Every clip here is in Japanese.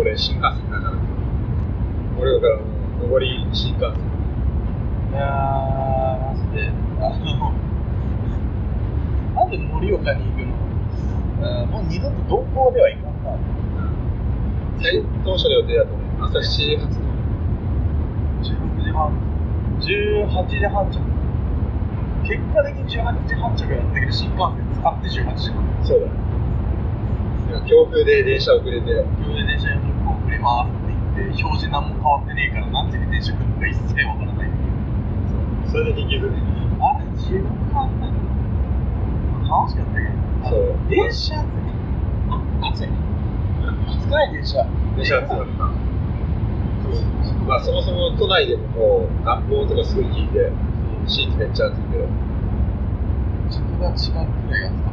これ新幹線だから俺だからもう上り新幹線いやー、マジで、あの、な。んで盛岡に行くのあーもう二度と同行ではいかんな。最当初の予定だとね朝7時発の16時半、18時半着。結果的に18時半着やったけど、新幹線使って18時半。そうだね強風で電車遅れて病で電車ますって言って、表示何も変わってねえから、何時に電車来るのか一切わからないっていう。それで結局ねあれ、自分があったけど、楽しかったけど、そう電車暑い。暑い。暑くない電車。電車暑かったまあそもそも都内でももう暖房とかすごい効いてシーツめっちゃ暑いけど自分が違うくらい暑かっ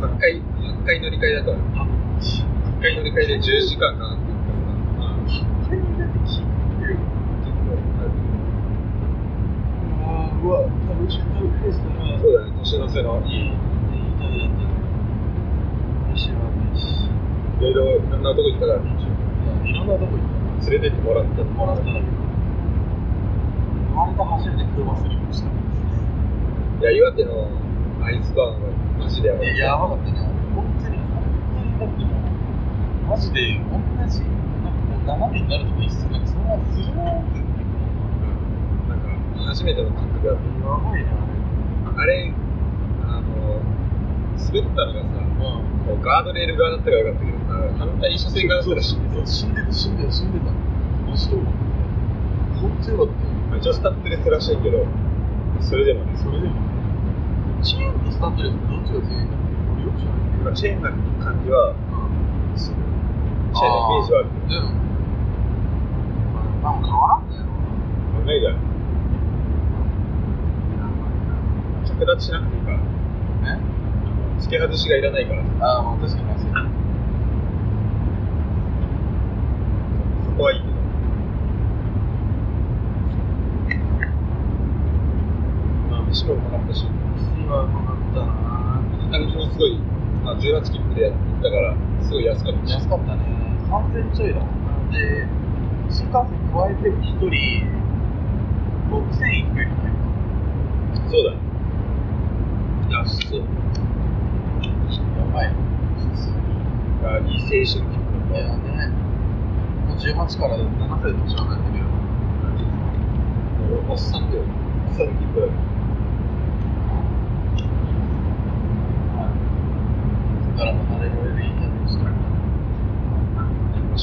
た。8回8回乗り換えだから8回乗り換えで10時間かかってるからまあ結一回になって聞いてるよ。構ああ、うわ、楽しい旅でしたね。そうだね年の瀬のいいいい旅だったね。飯は飯。いし。いろいろいろん。なとこ行ったからいろん。なとこ行った。連れてってもらったもらったん。だけど。生まれて初めて車スリップした。いや岩手のアイスバーンはマジでやばいいや、やばかったね。本当に、本当にだってもう、マジで同じ、なんかもう斜めになるとこ一緒なんかそのままスルーって。なんか初めての感覚だっやばいね、たあれあの滑ったのがさ。うん。こうガードレール側だったからよかったけどさ反対車線側だったらしいそう死んでる、死んでる、死んでた。マジで。本当よかったよ。一応スタッドレスらしいけどそれでもねそれでも、チェーンとスタッドレスどっちが強いんだろうよく知らない。チェーンな感じはするェーンのイメージはあるでも、まあ、多分変わらんだよ。けどないじゃん。着脱しなくていいから。え？付け外しがいらないから。ああ、まあ確かにそう。そこはいいけど。まあ飯もうまかったし。飯はうまかったな片道もすごい、まあ、18切符でやったからすごい安かったし。安かったね。3000ちょいだもんな。で、新幹線加えて1人、6000いくよね。そう。だね安そう。やばい。普通に。あいい青春切符だっいやね、もう。18から7歳年はなってるよ。たもう。おっさんだよおっさん切符だよだから離れられるいい旅でした。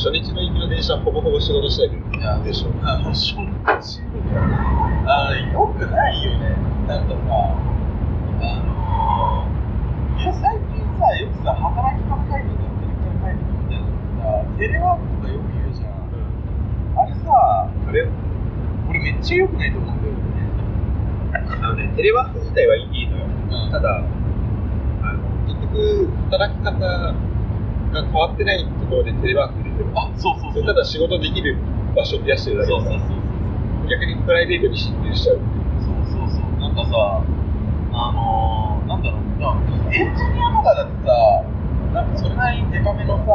初日の行きの電車はほぼほぼ仕事したけどいやでしょあの、初日あの、よくないよね。なんかさ、あのいや、最近さ、よくさ、働き方改革だったり、改革みたいなのさ、テレワークとかよく言うじゃん。あれさ、あれ俺めっちゃ良くないと思うんだよね。あのねテレワーク自体はいいのようんただあの結局働き方が変わってないところでテレワークあ、そうそうそう。ただ仕事できる場所を増やしてるだけだからそうそうそう逆にプライベートに侵入しちゃうそうそうそう。なんかさ、あのー、なんだろう、まあエンジニアとかだってさ、なんかそれなりにデカめのさ、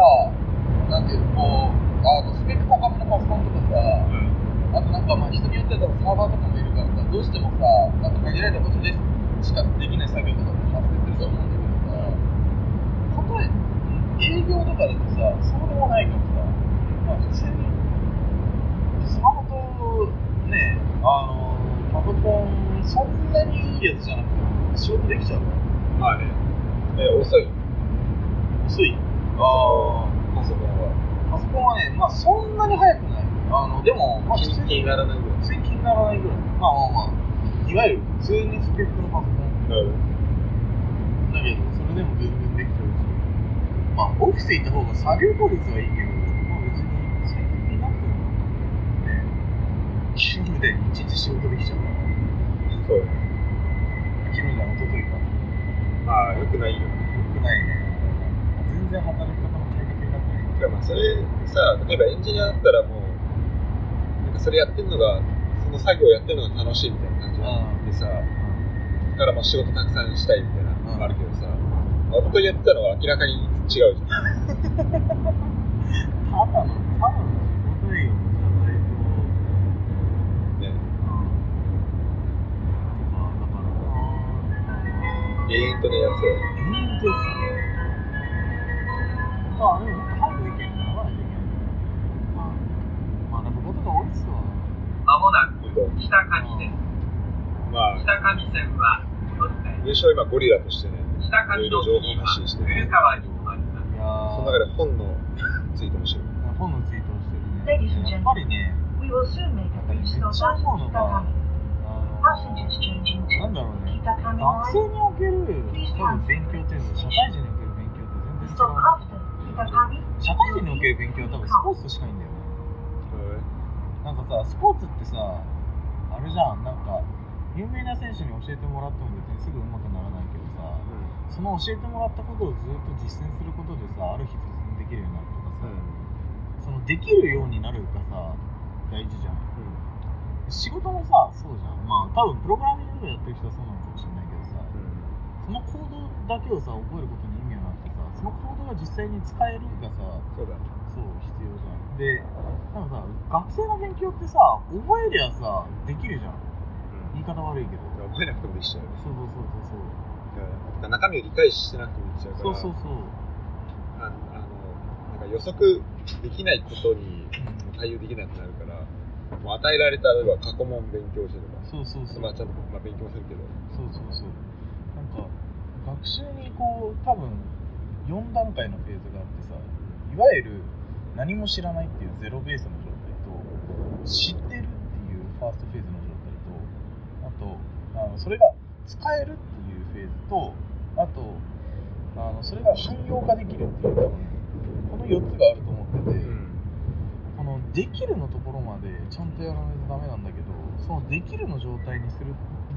なんていうの、こう、あのスペック高めのパソコンとかさ、あとなんかまあ人によってはサーバーとかもいるからさ、どうしてもさ、なんか限られた場所でしかできない作業とかって発生すると思うんだけどさ、たとえ営業とかだとさ、そうでもないからさ、まあ普通にスマホとね、あの、パソコン、そんなにいいやつじゃなくて、仕事できちゃうから。まあね、え遅い遅い。あパソコンはあ。パソコンはね、まあそんなに速くない。あの、でも、まあ、気に気にならないぐらい普通に気にならないぐらい。まあまあまあ、いわゆる普通にスペックのパソコンなるだけど、それでも全然できちゃうし。まあ、オフィス行った方が作業効率はいいけど、まあ別に最近いなくても、ね、勤務で一日仕事できちゃうから。そう昨日じゃ一昨日か。まあよくないよよくないね。全然働き方も改革になってない。てかまあそれさ例えばエンジニアだったらもうなんかそれやってるのがその作業やってるのが楽しいみたいな感じうんでさだからまあ仕事たくさんしたいみたいなのもあるけどさ、まあ一昨日やってたのは明らかに違うじゃん。ただの、ただの仕事営業じゃないと、ね。うん。とか、だからな、永遠とね、やせ。永遠ですね。まあ、でも、早くできるならないといけない。まあ、学ぶことが多いっすわ。まもなく。北上です。まあ、北上線は乗り換え優勝今ゴリラとしてね、北上の次は古川に。その中で本のツイートもしてる。本のツイートをしてる Ladies ね。and やっぱりね、We will soon make a brief stop at Kitakami. あ Passengers の changing なんだろうね、学生.における多分勉強っていうのと社会人における勉強って全然違う。社会人における勉強は多分スポーツとしかいいんだよね。なんかさ、スポーツってさ、あれじゃん、なんか、有名な選手に教えてもらっても別にすぐ上手くならないけどさ、その教えてもらったことをずっと実践することでさ、ある日突然できるようになるとかさ、そのできるようになるがさ、大事じゃん。仕事もさ、そうじゃん。まあ、多分プログラミングやってる人はそうなのかもしれないけどさ、そのコードだけをさ、覚えることに意味がなくてさ、そのコードが実際に使えるがさ、そうだ。そう、必要じゃん。で、なんかさ、学生の勉強ってさ、覚えりゃさ、できるじゃん。言い方悪いけど。覚えなくてもできちゃう。そうそうそうそうそう。だから中身を理解してなくてもできちゃうから。そうそうそう。ああのなんか予測できないことに対応できなくなるから、もう与えられた例えば過去問勉強してとか、そうそうそう。まあちゃんと、まあ、勉強もするけど、そうそうそう。なんか、学習にこう、多分、4段階のフェーズがあってさ、いわゆる何も知らないっていうゼロベースの状態と、知ってるっていうファーストフェーズの状態と、あと、あのそれが使えるっていうフェーズと、あと、あのそれが汎用化できるっていう、この4つがあると思ってて、このできるのところまでちゃんとやらないとダメなんだけどそのできるの状態にする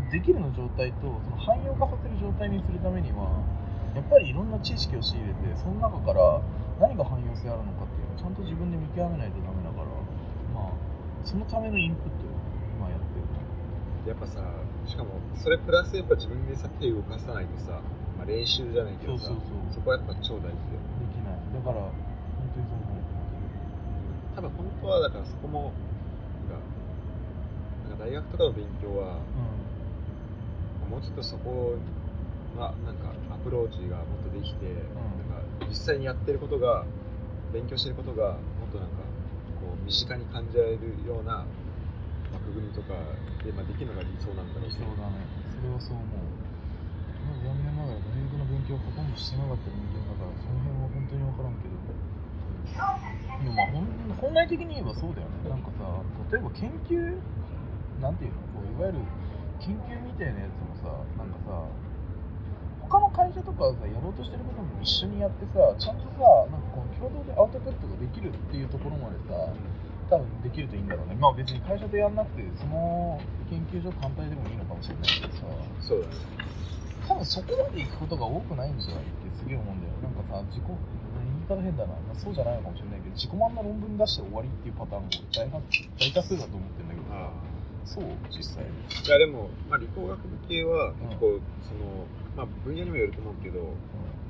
できるの状態とその汎用化させる状態にするためにはやっぱりいろんな知識を仕入れてその中から何が汎用性あるのかっていうのをちゃんと自分で見極めないとダメだからまあそのためのインプットを今やってるやっぱさ、しかもそれプラスやっぱ自分でさ手を動かさないとさ、まあ、練習じゃないけどさ、そうそうそう。そこはやっぱ超大事で、できない。だから本当にそう思う。多分本当はだからそこも、なんか大学とかの勉強は、もうちょっとそこがなんかアプローチがもっとできて、なんか実際にやってることが勉強してることがもっとなんかこう身近に感じられるような枠組みとかで、まあ、できるのが理想なんだろうそうだね。それはそう思う。まあ残念ながら大学の勉強をほとんどしてなかった人間だからその辺は本当に分からんけど。でもまあ本本来的に言えばそうだよね。なんかさ例えば研究なんていうの？こういわゆる研究みたいなやつもさなんかさ他の会社とかさやろうとしてることも一緒にやってさちゃんとさなんかこう共同でアウトプットができるっていうところまでさ多分できるといいんだろうね。まあ別に会社でやんなくてその研究所単体でもいいのかもしれないけどさ。そうだね。多分そこまで行くことが多くないんじゃない？ってすげえ思うんだよなんかさ自己言い方変だな、まあ、そうじゃないのかもしれないけど自己満の論文出して終わりっていうパターンが大半大多数だと思ってるんだけどさ。あそう？実際いやでも、まあ、理工学部系は結構その、まあ、分野にもよると思うけど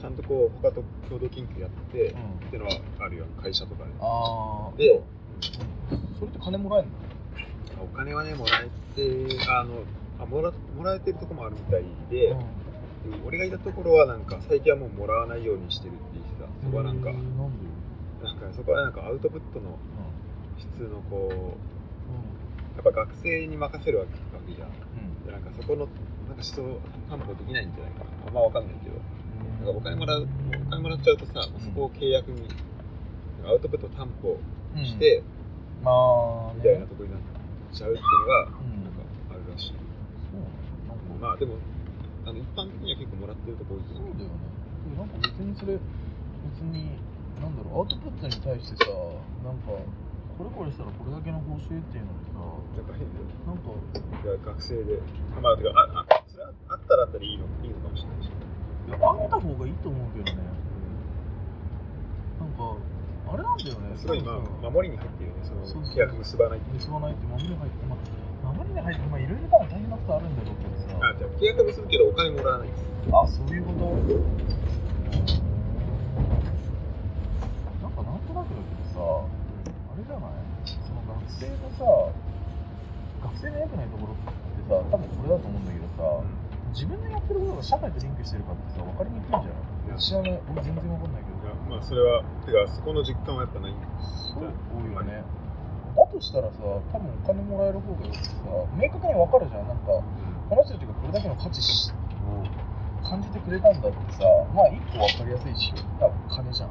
ちゃんとこう他と共同研究やって、うんっていうのはあるよ会社とかで。ああで、それって金もらえるの？お金はねもらえてあのあもらもらえてるとこもあるみたいで、俺がいたところはなんか最近はもうもらわないようにしてるって言ってた。そこはなんか、なんかそこはなんかアウトプットの質のこううやっぱ学生に任せるわけじゃん。んうん。でなんかそこのなんか思想担保できないんじゃないかな。あんまわかんないけど。なんかお金もらうお金もらっちゃうとさ、そこを契約にアウトプットを担保うん。して、まあみたいなねところになっちゃうっていうのがうん。なんかあるらしい、そうなんかまあでもあの一般的には結構もらってるとこ多いそうだよね。なんか別にそれ、別に、なんだろう、アウトプットに対してさ、なんか、これこれしたらこれだけの報酬っていうのってさ、なんか変だよ。なんか、いや学生で。まあてかああそれはあったらあったらいいのいいのかもしれないし、いや、あった方がいいと思うけどね。なんか、あれなんだよね。すごい今守りに入ってるね。その契約結ばない結ばないって守りに入ってまあ守りに入ってまあいろいろ多分大変なことあるんだろうけどさあじゃ契約結ぶけどお金もらわないあそういうこと？なんかなんとなくだけどさあれじゃない？その学生のさ学生の良くないところってさ多分これだと思うんだけどさ、う、自分のやってることが社会とリンクしてるかってさ分かりにくいんじゃない？知らない。俺全然分かんないけど。まあそれはてかそこの実感はやっぱないんですそう多いよね。だとしたらさ多分お金もらえる方がよくてさ明確に分かるじゃん。なんかこの人たちがこれだけの価値を感じてくれたんだってさまあ一個分かりやすいし多分金じゃん。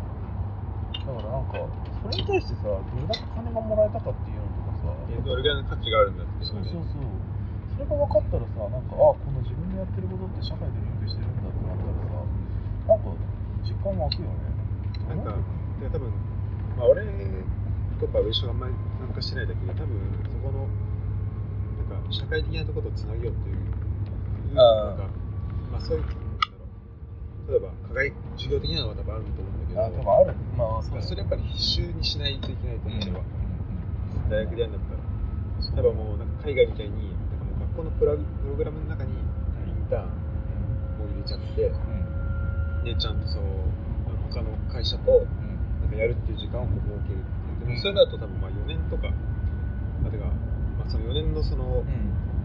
だからなんかそれに対してさどれだけ金がもらえたかっていうのとかさ。えどれぐらいの価値があるんだっていそうそうそう。それが分かったらさなんかあこの自分のやってることって社会でリンクしてるんだってなったらさなんか実感湧くよねなんかで多分、まあ、俺とか上昇あんまり参加してないだけど多分そこのなんか社会的なところとつなげようっていうなんかまあそういうなんだろう。例えば課外授業的なのは多分あると思うんだけど。あ多分ある。まあそうまあそれやっぱり必修にしないといけないと思う俺は、うん大学でやるんだったら。例えばもうなんか海外みたいになんかもう学校のプラプログラムの中にインターンも入れちゃって、でちゃんとそう他の会社となんかやるっていう時間を設けるっていう。でもそれだと多分まあ4年とかあてか、まあ、その4年のその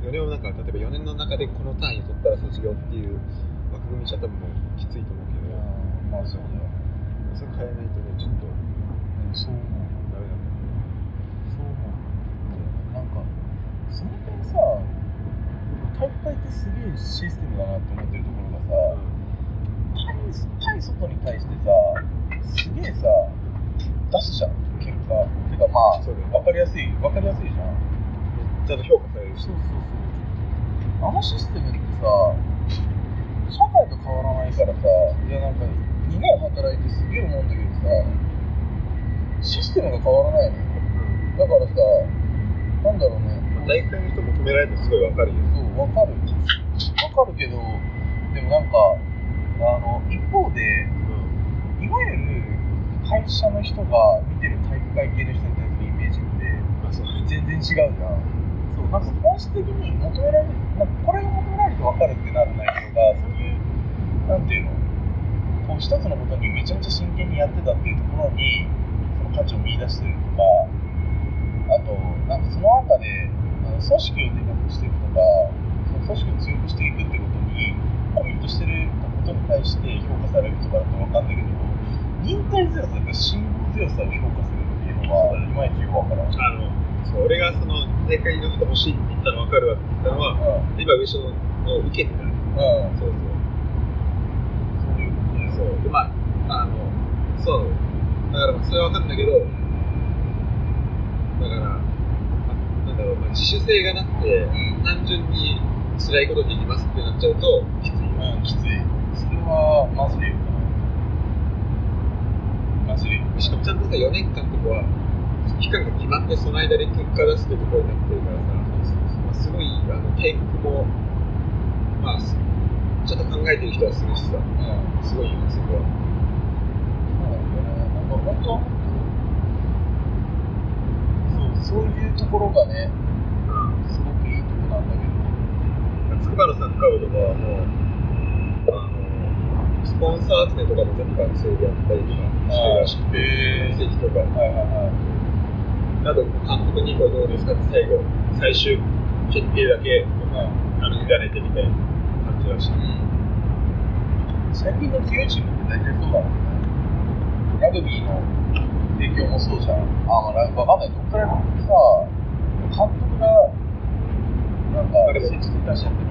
4年をなんか例えば4年の中でこの単位を取ったら卒業っていう枠組みじゃ多分もうきついと思うけど、まあそうだよそれ変えないとねちょっとそう思う。ダメだとそう思う。なんかその点さ大会ってすげえシステムだなって思ってるところがさ対対外に対してさすげえさ出すじゃん結果。てかまあ分かりやすい分かりやすいじゃん。ちゃんと評価されるし。そうそうそうあのシステムってさ社会と変わらないからさいやなんか2年働いてすげえ思うんだけどさシステムが変わらないのよ。だからさなんだろうね。まあ大会の人も止められるのすごいわかるよ。そう分かる。分かるけどでもなんかあの一方でいわゆる会社の人が見てる体育会系の人に対するイメージってあそう。全然違うじゃん。そうなんか本質的に求められるなんかこれが求められると分かるってなる内容がそういうなんていうのこう一つのことにめちゃめちゃ真剣にやってたっていうところにその価値を見出してるとかあとなんかその中であの組織をでかくしていくとかその組織を強くしていくってことにコミットしてることに対して評価されるとかだと分かんないけど忍耐強さとか辛抱強さを評価するっていうのはいまいちよく分からん。あのそう俺がその大会の人欲しいって言ったの分かるわって言ったのはうん。今上昇の受けてないうん。そうそう。そういうことそう。でまああのそう。だからまあそれは分かるんだけどだから、まあ、なんだろう、まあ、自主性がなくて、うん。単純に辛いことできますってなっちゃうときつい。ようん、きつい。は、マジで言うな。マジで言う。しかもちゃんとさ4年間ってこは期間が決まってその間で結果出すってところになってるからさ、まあ、すごいあの転覆もまあすちゃんと考えてる人はするしさうん。すごいよねそこはそうなんだよね。なんか本当そう、そういうところがね、すごくいいとこなんだけど。筑波のサッカー部とかはもうスポンサー集めとかも全部学生でやったりとかしてるらしくてへー成績とかはいはいはい。など監督にこれどうですかって最後最終決定だけあの委ねてみたいな感じらしいうん。最近の強いチームって大体そうだもんね。ラグビーの影響もそうじゃん。あ、まあ、ラわかんない。どっからさ、監督が、なんか、出しちゃってるのかしらんけど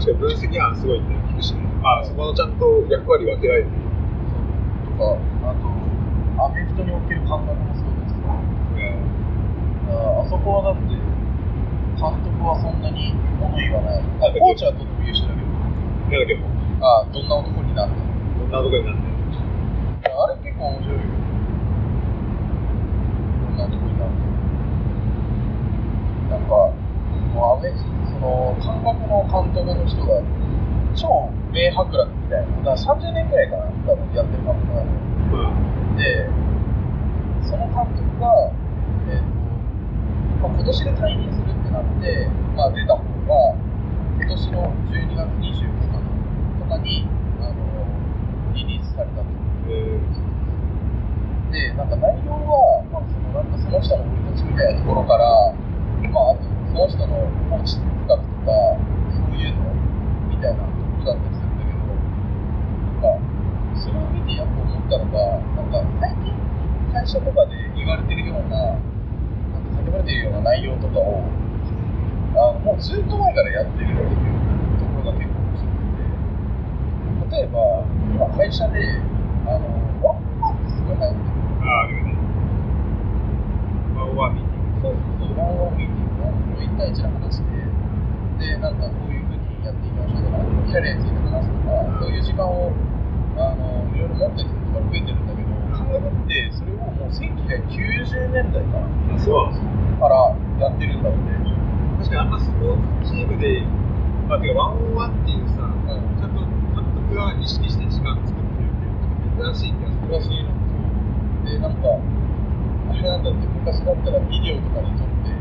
確かに分析班すごいって聞くしねあそこのちゃんと役割分けられてるとか、あと、アメフトにおける監督もそうですよ。ああそこはだって、監督はそんなに物言わない。あコーチはとても優秀だけど、なんだけどあどんな男になるの？どんなとこになんだよあれ結構面白いよ。どんなとこになるの？なんか、もうアメその、韓国の監督の人が、超名伯楽みたいな、だから30年ぐらいかな、多分やってる監督なのよ。で、その監督が、えーとまあ、今年で退任するってなって、まあ、出た方が、今年の12月25日とかにあのリリースされたと。えで、なんか内容は、まあ、そのなんかその人の生い立ちみたいなところから、まあ、あとその人のコーチ哲学とか、そういうのみたいなところだったりするんだけど、なんか、それを見てやっぱ思ったのが、なんか最近、会社とかで言われてるような、なんか叫ばれてるような内容とかを、あもうずっと前からやってるっていうところが結構面白くて、例えば、今会社で、あの、ワンマンってすごい流行ってる。ああるよねワンワンミーティングそうそうそう、ワンワンミーティング、の1対1で話して、で、なんかこういうふうにやっていきましょうとか、キャリアについて話すとか、そういう時間を、あの、いろいろ持ってる人とか増えてるんだけど、考えてって、それをもう1990年代かな、そう。からやってるんだって。確かにあんまスポーツチームで、まあ、てかワンワンっていうさ、うん。ちゃんと監督が意識して時間作ってるっていう珍しい気がする難しいので、なんか、あれなんだって、昔だったらビデオとかで撮って、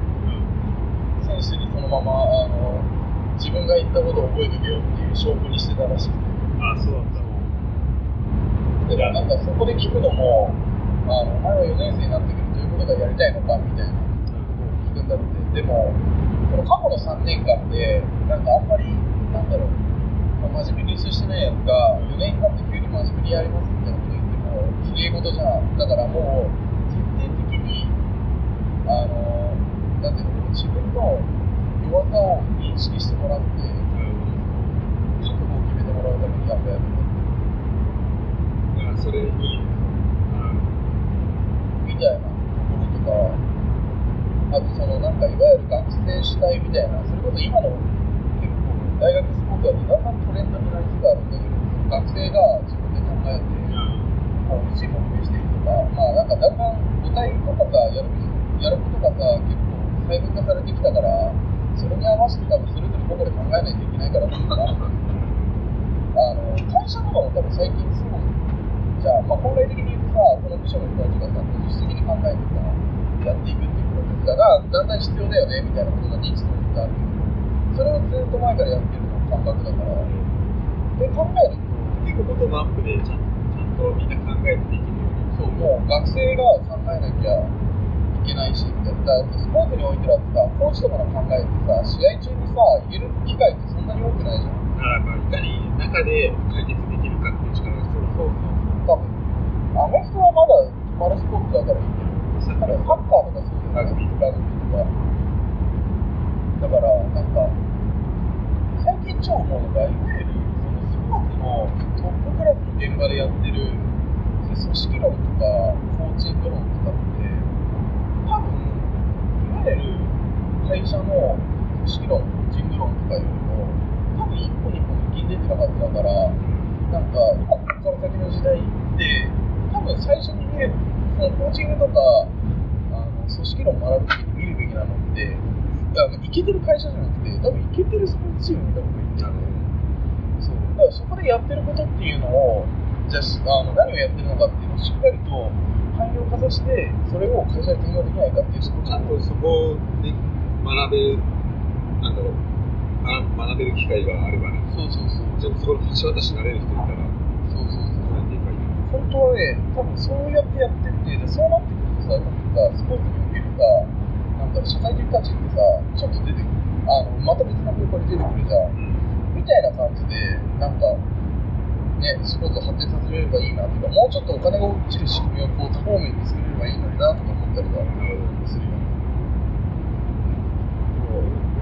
選手にそのまま、あの、自分が言ったことを覚えてけよっていう証拠にしてたらしくて。ああそうなんだでもなんかそこで聞くのも、あのお前は4年生になってくるということがやりたいのかみたいなことを聞くんだろうね。でも、その過去の3年間で、なんかあんまり、なんだろう、真面目に接してないやつが、4年になって急に真面目にやりますみたいなこと言っても、きれい事じゃん。だからもう、徹底的に、あの、なんていうの、自分の弱さを認識してもらって、覚悟を決めてもらうためにやっぱやるん。それに、みたいなところとか、あとそのなんかいわゆる学生主体みたいな、それこそ今の結構大学スポーツはだんだんトレンドになりつつあるんだけど、その学生が自分で考えて、こうチームをしていくとか、まあなんかだんだん母体とかさ、やるやることがさ、結構細分化されてきたから、それに合わせて多分それぞれ個々で考えないといけないからっていうのがあるんだけど、あの会社とかも多分最近すごい、じゃあ、まあ、本来的に言うとさ、この部署の人たちがさ、自主的に考えてさ、やっていくっていうプロセスが、だんだん必要だよねみたいなことが認知されてある、それをずっと前からやってるの感覚だから、で考えると、結構ボトムアップでちゃんちゃんとみんな考えてできるようにそう、もう学生が考えなきゃいけないし、みたいな。スポーツにおいてだってさ、コーチとかの考えってさ、試合中にさ、言える機会ってそんなに多くないじゃん。だからまあいかに中で解決できるかっていう力が必要だそうそうそう。多分、アメフトはまだパラスポーツだからいいけど、サッカーとかそうだよね。ラグビーとか。ラグビーとか。だから、なんか、最近超思うのが、いわゆる、そのスポーツのトップクラスの現場でやってる、組織論とか、コーチング論とかって、多分、いわゆる会社の組織論、コーチング論とかよりも、多分一歩一歩抜きん出てなかったから、なんか、今ここから先の時代最初に見る、そのコーチングとか、あの組織論を学ぶときに見るべきなのって、あのイケてる会社じゃなくて、多分イケてるスポーツチーム見た方がいいんだよね。そう。だからそこでやってることっていうのを、じゃああの何をやってるのかっていうのをしっかりと汎用化させて、それを会社で転用できないかっていうところちゃんとそこで学べるなんだろう学学べる機会があればねそうそうそう。ちゃんとそこの橋渡しになれる人いたら本当はね、多分そうやってやってって、でそうなってくるとさ、多分さ、スポーツにおけるさ、なんだろう、社会的価値ってさ、ちょっと出てくる。あの、また別の方向に出てくるじゃん。みたいな感じで、なんか、ね、スポーツを発展させれればいいなっていうか、もうちょっとお金が落ちる仕組みをこう多方面に作れればいいのになとか思ったりはするよね。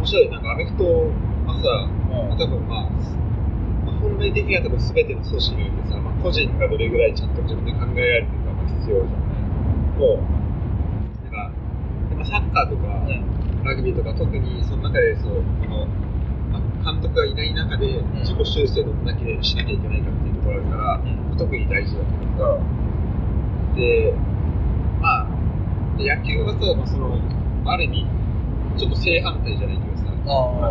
面白いなんかアメフトはさうん多分まあまあ本来的には多分全ての組織においてさ、まあ、個人がどれぐらいちゃんと自分で考えられてるかが必要じゃん。もうなんかサッカーとか、ラグビーとか特にその中でそうこの、まあ、監督がいない中で自己修正どんだけしなきゃいけないかっていうところがあるから、特に大事だけどさでまあで野球はさ、まあ、そのある意味ちょっと正反対じゃないけどさ、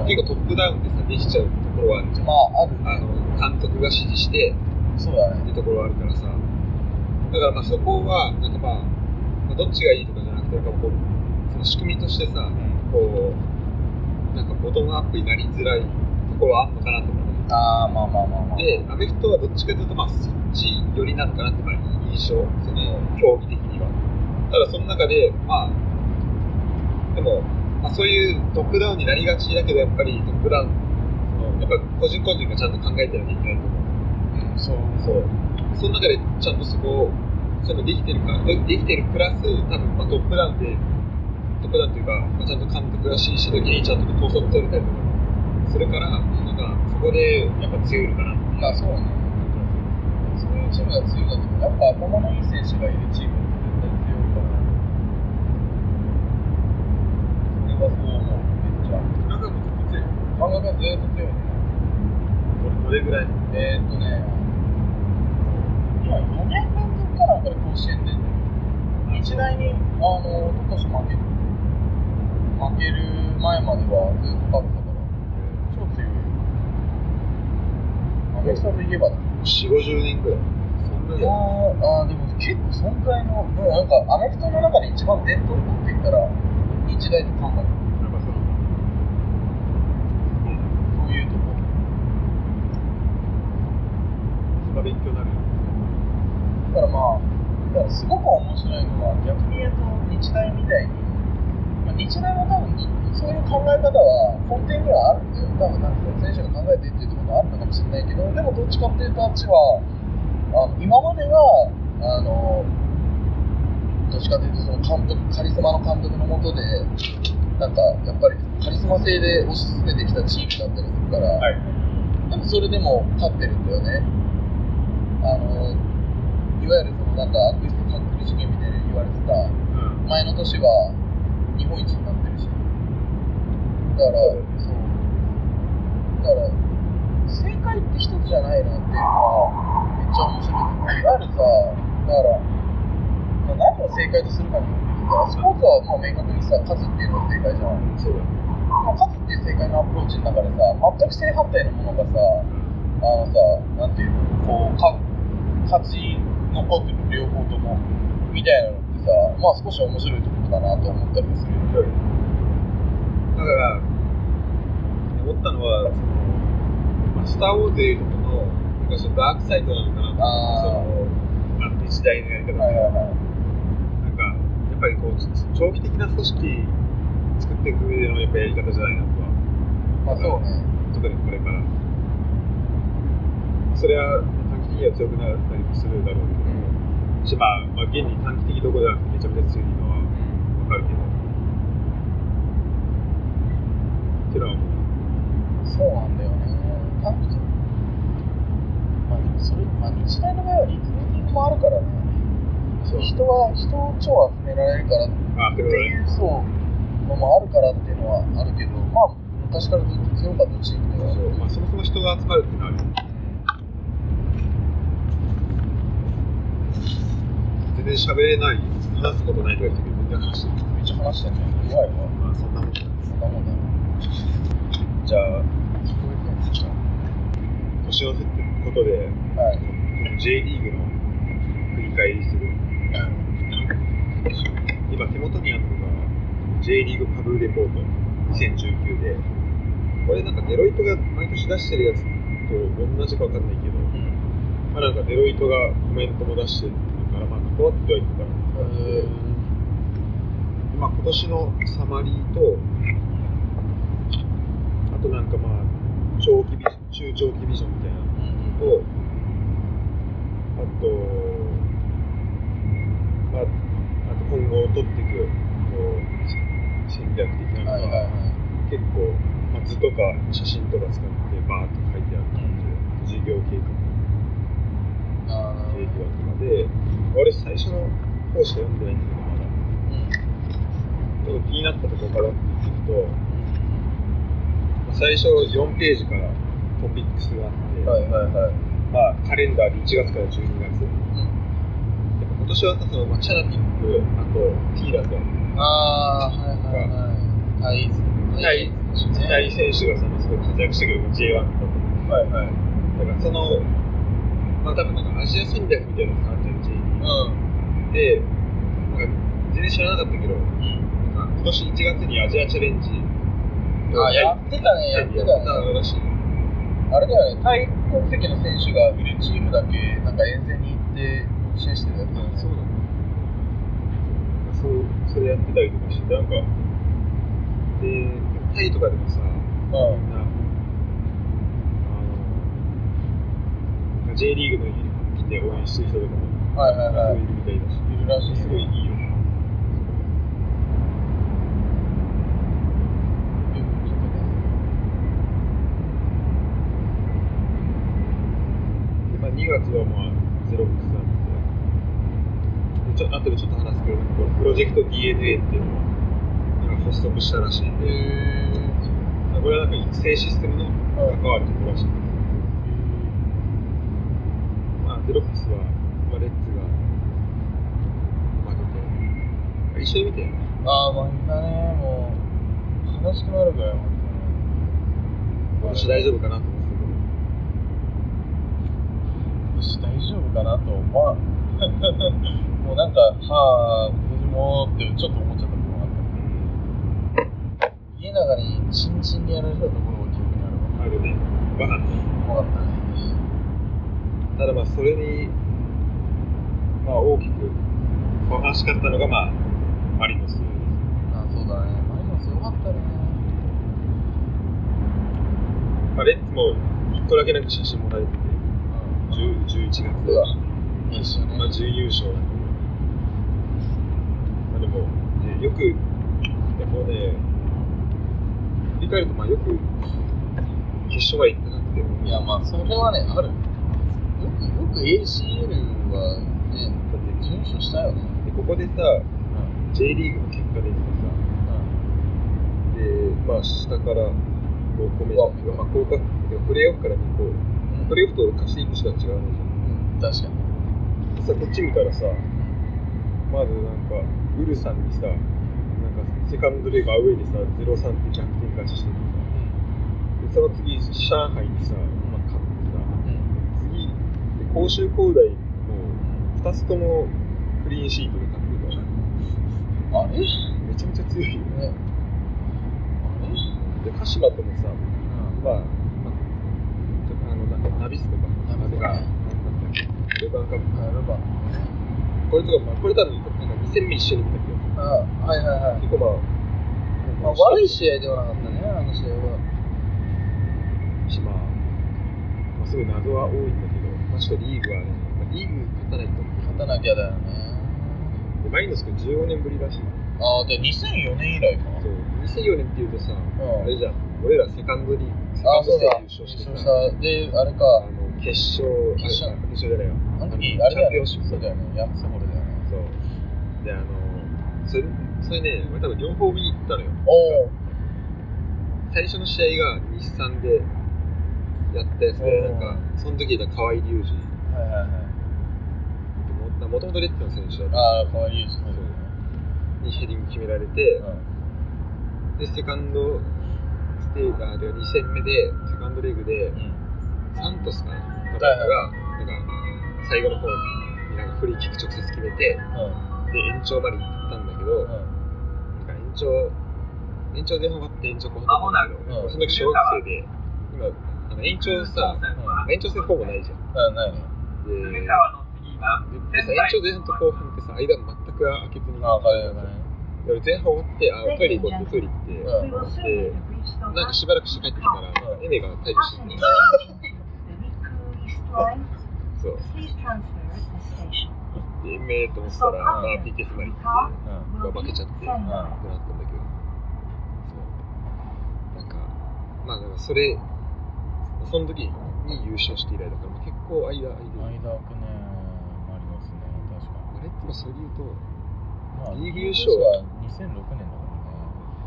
結構トップダウンでさできちゃうところはあるじゃん、まあ、あるあの監督が指示してそうだね。ってところはあるからさだからまあそこはなんかまあまあどっちがいいとかじゃなくてなんかこうその仕組みとしてさこうなんかボトムアップになりづらいところはあるのかなと思うああ、まあまあまあまあ。でアメフトはどっちかというとまあそっち寄りなのかなってまあ印象その競技的にはただその中で、まあ、でも、まあ、そういうトップダウンになりがちだけど、やっぱりトップダウン、やっぱ個人個人がちゃんと考えてなきゃいけないと思う。うん、そう。そう。その中でちゃんとそこを、そのできてるか、でできてるプラス、多分、まあ、トップダウンで、トップダウンっていうか、まあ、ちゃんと監督が指示した時にちゃんと統率されたりとかするから、なんか、そこでやっぱ強いのかなまあそうね。そういうチームが強いんだけど、やっぱ頭のいい選手がいるチームって絶対強いから。それはそう思う、めっちゃ。なんかもうちょっと強い。感覚がずっと強いね。どれぐらいえー、っとね、今4年連続かなんかで甲子園出てる。日大に、あの、一昨年負ける。負ける前まではずっと勝ってたから、超強いよ。アメフトで言えばだ。4、50年ぐらい。そんないやーあーでも結構そんくらいの、もうなんかアメフトの中で一番伝統校って言ったら、日大と関西、やっぱその、そういうとこ。それが勉強になる。だからまあ、だからすごく面白いのは、逆に言うと日大みたいに、まあ、日大も多分そういう考え方は根底にはあるんだよ。多分なんか選手が考えてっていうところもあるのかもしれないけど、でもどっちかっていうとあっちは、あの今までは、あの、どっちかというとその監督、カリスマの監督のもとで、なんかやっぱりカリスマ性で推し進めてきたチームだったりするから、はい。でもそれでも勝ってるんだよね。あの、いわゆるそのなんか悪質タックル事件みたいに言われてた、うん。前の年は日本一になってるし。だから、そう。だから、正解って一つじゃないなっていうのは、めっちゃ面白い。いわゆるさ、だから、まあ何を正解とするかによってさ、スポーツはもう明確にさ、勝つっていうのが正解じゃん。そうだ。まあ、勝つっていう正解のアプローチの中でさ、全く正反対のものがさ、あのさ、なんていうの、こう、か勝ち残ってる両方とも、みたいなのってさ、まあ少し面白いところだなと思ったりするよ。だから、思ったのは、その、まあ、スター・ウォーズでいうとこの、なんかそのダークサイドなのかなとその、まあ、時代のやり方はいはいはい。なんか、やっぱりこう、長期的な組織作っていく上でのやっぱやり方じゃないなとは、まあそうね。特にこれから。それはには強くなったりもするだろうけど、しまあ、まあ、現に短期的どころじゃなくてめちゃめちゃ強いのはわかるけど。っていうのは思う。そうなんだよね。短期まあでもそれ、まあ日大の場合はリクルーティングもあるからね。そう人は、人を超集められるからっていうそう、のもあるからっていうのはあるけど、まあ昔からずっと強かったチームではまあ、そもそも人が集まるっていうのはあるよ全然喋れない、話すことないとか言って全然話してる。めっちゃ話してるね。弱いわ。まあ、そんなもんだ。そんなもんだな。じゃあ、聞こえてるんですか？年の瀬ってことで、はい。この J リーグの振り返りする。今手元にあるのが J リーグパブレポート2019で、これなんかデロイトが毎年出してるやつと同じかわかんないけど、まあなんかデロイトがコメントも出してるから、まあ関わってはいるから、えまあ今年のサマリーと、あとなんかまあ、長期ビジョン、中長期ビジョンみたいなのと、あと、まあ、あと今後取っていくこうせ戦略的なのが。結構、まあ、図とか写真とか使ってバーッと書いてある感じで、事業計画、あー経営計画とかで、俺最初の方しか読んでないんだけど、まだ。ちょっと気になったところから聞くと、まあ最初4ページからトピックスがあって、はいはいはい。まあ、カレンダーで1月から12月。で今年はさ、その、まあ、チャナティック、あと、ティーラと、ああ、はいはいはい。タイズ。タイ選手がさ、すごい活躍したけど、J1 とか。はいはい。だからその、まあ多分なんかアジア戦略みたいなのがあったんじゃん、うん。で、なんか全然知らなかったけど、うん。なんか今年1月にアジアチャレンジあ、やってたね、やってたね。らしい。あれだよね、タイ国籍の選手がいるチームだけ、なんか遠征に行って、試合してるやつだよね。そうなのそれやってたりとかしてなんかでタイとかでもさみんなあの J リーグのユニフォーム着て応援してる人とかもはいはいはい。いるみたいだしいるらしいすごいいいよね。でまあ、2月はまあゼロフスなんで。でちょ後でちょっと話すけどこのプロジェクト DNA っていうのをなんか発足したらしいんで、へこれはなんか育成システムの関わるところらしい、まあ、ゼロフスは、まあ、レッツが負けて一緒に見てああ、まあみんなね、もう、悲しくなるぐらい、本今年大丈夫かなと思って当に。私大丈夫かなと思わん。もうなんか、はあ、今年もってちょっと思っちゃった部分があった。家の中にチンチンにやられたところが記憶にあるわ。あるねバカン怖かったね。ただまあそれにまあ大きく悲しかったのがまあマリノスあそうだね。マリノスよかったね。まあ、レッツも1個だけなんか写真もらえてて、10 11月うわいいっすよね。まあ、準優勝だ、まあ、でも、ね、よく、でもね、振り返ると、まあ、よく決勝まで行ったなって。いや、まあ、それはね、ある。よく、よく ACL はね、だって準優勝したよね。でここでさ、うん。J リーグの結果で言ってさ、で、まあ、下から5個目まあ、降格、プレーオフから2個、うん。プレーオフと勝ちしか違うねじゃん。うん、確かに。さこっち見たらさまずなんかウルさんにさなんかセカンドレーグアウェイでさ0-3って逆転勝ちしててさでその次上海にさ、まあ、勝ってさうん。次で甲州工大も2つともクリーンシートで勝ってるからあれ？ね。めちゃめちゃ強いよあれで鹿島ともさうん。まあ、まあ、ちょあのなナビスとかナビスがなんだっけレバンカップやれば。これとか、まあ、これ多分なんか2戦目一緒に見たけどあはいはいはい。結構まあまあ、悪い試合ではなかったね、あの試合は。しまあ、まあ、すごい謎は多いんだけど、まあ、ちょっとリーグはね、まあ、リーグ勝たないと。勝たなきゃだよね。でマリノス君15年ぶりらしい。ああ、で2004年以来かな。そう、2004年っていうとさ、んあれじゃん、俺らセカンドリーグ、セカあンドステーそうだジ優勝してさ。で、あれあか、の決勝、決勝あ決勝じゃないよ。あの時、のあれだよね。チャンピオンシップそうだよね。ヤッツホールだよね。そう。で、あの、それそれね、俺多分両方見に行ったのよ。最初の試合が日産でやったやつで、なんか、その時いた河合隆二、はいはいはい。ももともとレッツの選手だった。ああ、かわいいですね。にヘディング決められて、うで、セカンドステーガーで2戦目で、セカンドレグで。サントスかな？はいが、なんか、最後の方になんかフリーキック直接決めて、で、延長まで行ったんだけど、うん。なんか延長、延長前半終わって延長後半だったんだけど、うんその時小学生で、今、延長さ、延長戦ほぼないじゃん。うん。ないね。で、さ延長前半と後半ってさ、間全く開けずに、ああ、かわいいね。前半終わって、あ、トイレ行こうってトイレ行って、うん We will soon reach the なんかしばらくして帰ってきたら、うんエメが退場してて、passenger the Riku East Line. そう。Please transfer at this station. で、エメと思ったら、まあ、PK スまで行って、う負けちゃって、ってな.ったんだけど、そう。なんか、まあ、だからそれ、その時に優勝して以来だから、まあ、結構間、間、間空くね。ありますね。確かまあレッツもそれで言うと、に。まあリーグ優勝は2006年だから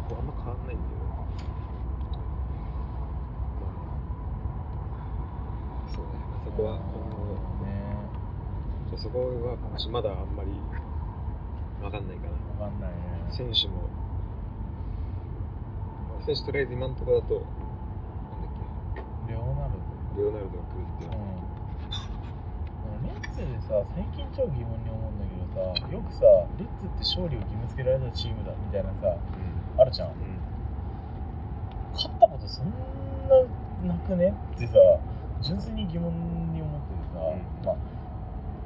こうあんま変わんないんだよ。まあ、そうね、あそこは、ね。今後、そこはまだあんまりわかんないかな。わかんないね。選手も、まあ選手とりあえず今のところだと、レオナルけ、レオナルドが来るっていうド。のは、うん。レッツでさ、最近超疑問に思うんだけどさ、よくさ、レッツって勝利を義務付けられたチームだみたいなさ、あるじゃん。うん勝ったことそんななくねってさ、純粋に疑問に思っててさ、うんまあ、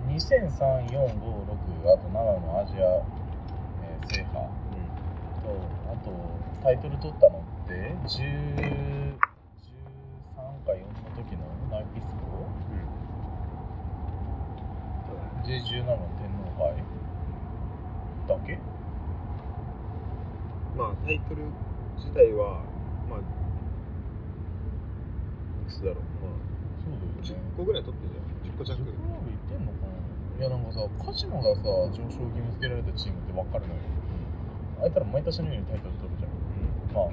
2003、4、5、6、あと7のアジア、えー制覇タイトル取ったのって10 13か4の時のナイキスコで17の天皇杯だけ？まあタイトル自体はまあいくつだろう？まそうだよあね。10個ぐらい取ってるじゃん。10個弱。10個までいってんのかな？いやなんかさ鹿島がさ上昇義務付けられたチームって分かるのよ。あいつら毎年のようにタイトル取るじゃん。まあ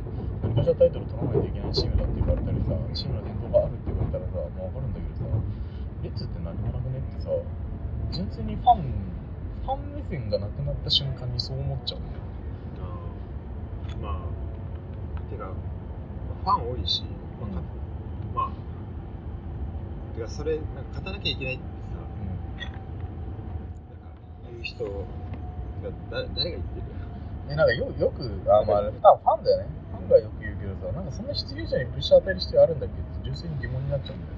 何かしらタイトル取らないといけないチームだって言われたりさチームの伝統があるって言われたらさまあ分かるんだけどさレッツって何もなくねってさ純粋にファンファン目線がなくなった瞬間にそう思っちゃうんだよ。あーまあてかまあファン多いしまあ、かまあてかそれなんか勝たなきゃいけないってさなんか言う人が誰誰が言ってる？えなんかよよくあまあファンだよね。ファンがよくさなんかそんな必要以上にプレッシャー与える必要あるんだっけって純粋に疑問になっちゃうんだよね。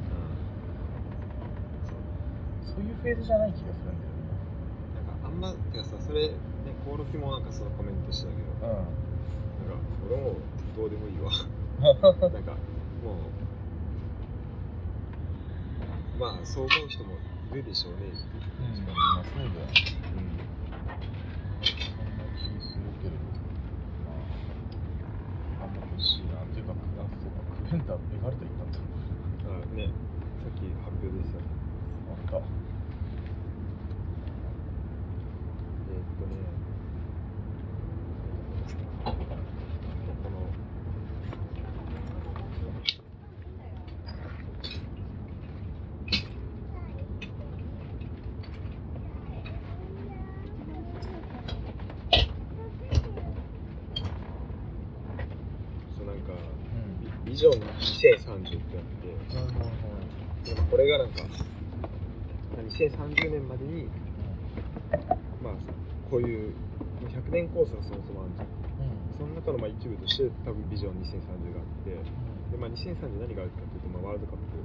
そう。いうフェーズじゃない気がするんだよね。なんかあんまてかさそれねコオロキもなんかそのコメントしたけど。なんか俺もどうでもいいわ。なんかもうまあそう思う人もいるでしょうね。っていううん、感じかまあそうだよ。ねそんな気するけれどまああんま欲しいなっていうかあそうかクレンダーベガルタ行ったんだあねさっき発表でしたねあったえーっとねこのそうなんかうんビビジョン2030って。あってでもこれがなんか2030年までにまあこういう100年コースがそもそもあるじゃん。うん。その中のまあ一部として多分ビジョン2030があって。で、まあ、2030何があるかというと、まあ、ワールドカップ。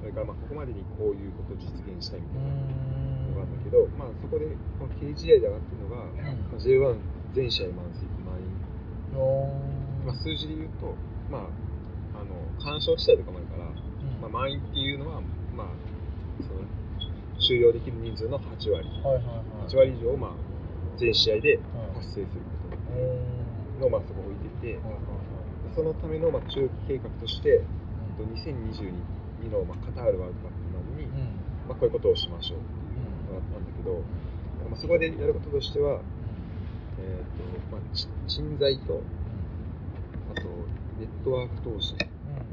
それからまあここまでにこういうことを実現したいみたいな。のがあるんだけど、まあ、そこでこの KGI で上がってるのが、まあ、J1 全試合満席満員、まあ、数字で言うと、まあ、あの干渉地帯とかもあるから、まあ、満員っていうのは、まあ、その収容できる人数の8割。はいはいはい。8割以上を、まあ、全試合でうん。達成することうんの、まあ、そこを置いてて、はいはいはい。そのための、まあ、中期計画として、と2022の、まあ、カタールワールドカップまでに、うん。まあ、こういうことをしましょうっていうのがあったんだけど、まあ、そこでやることとしては、えーとまあ、ち人材とあとネットワーク投資。の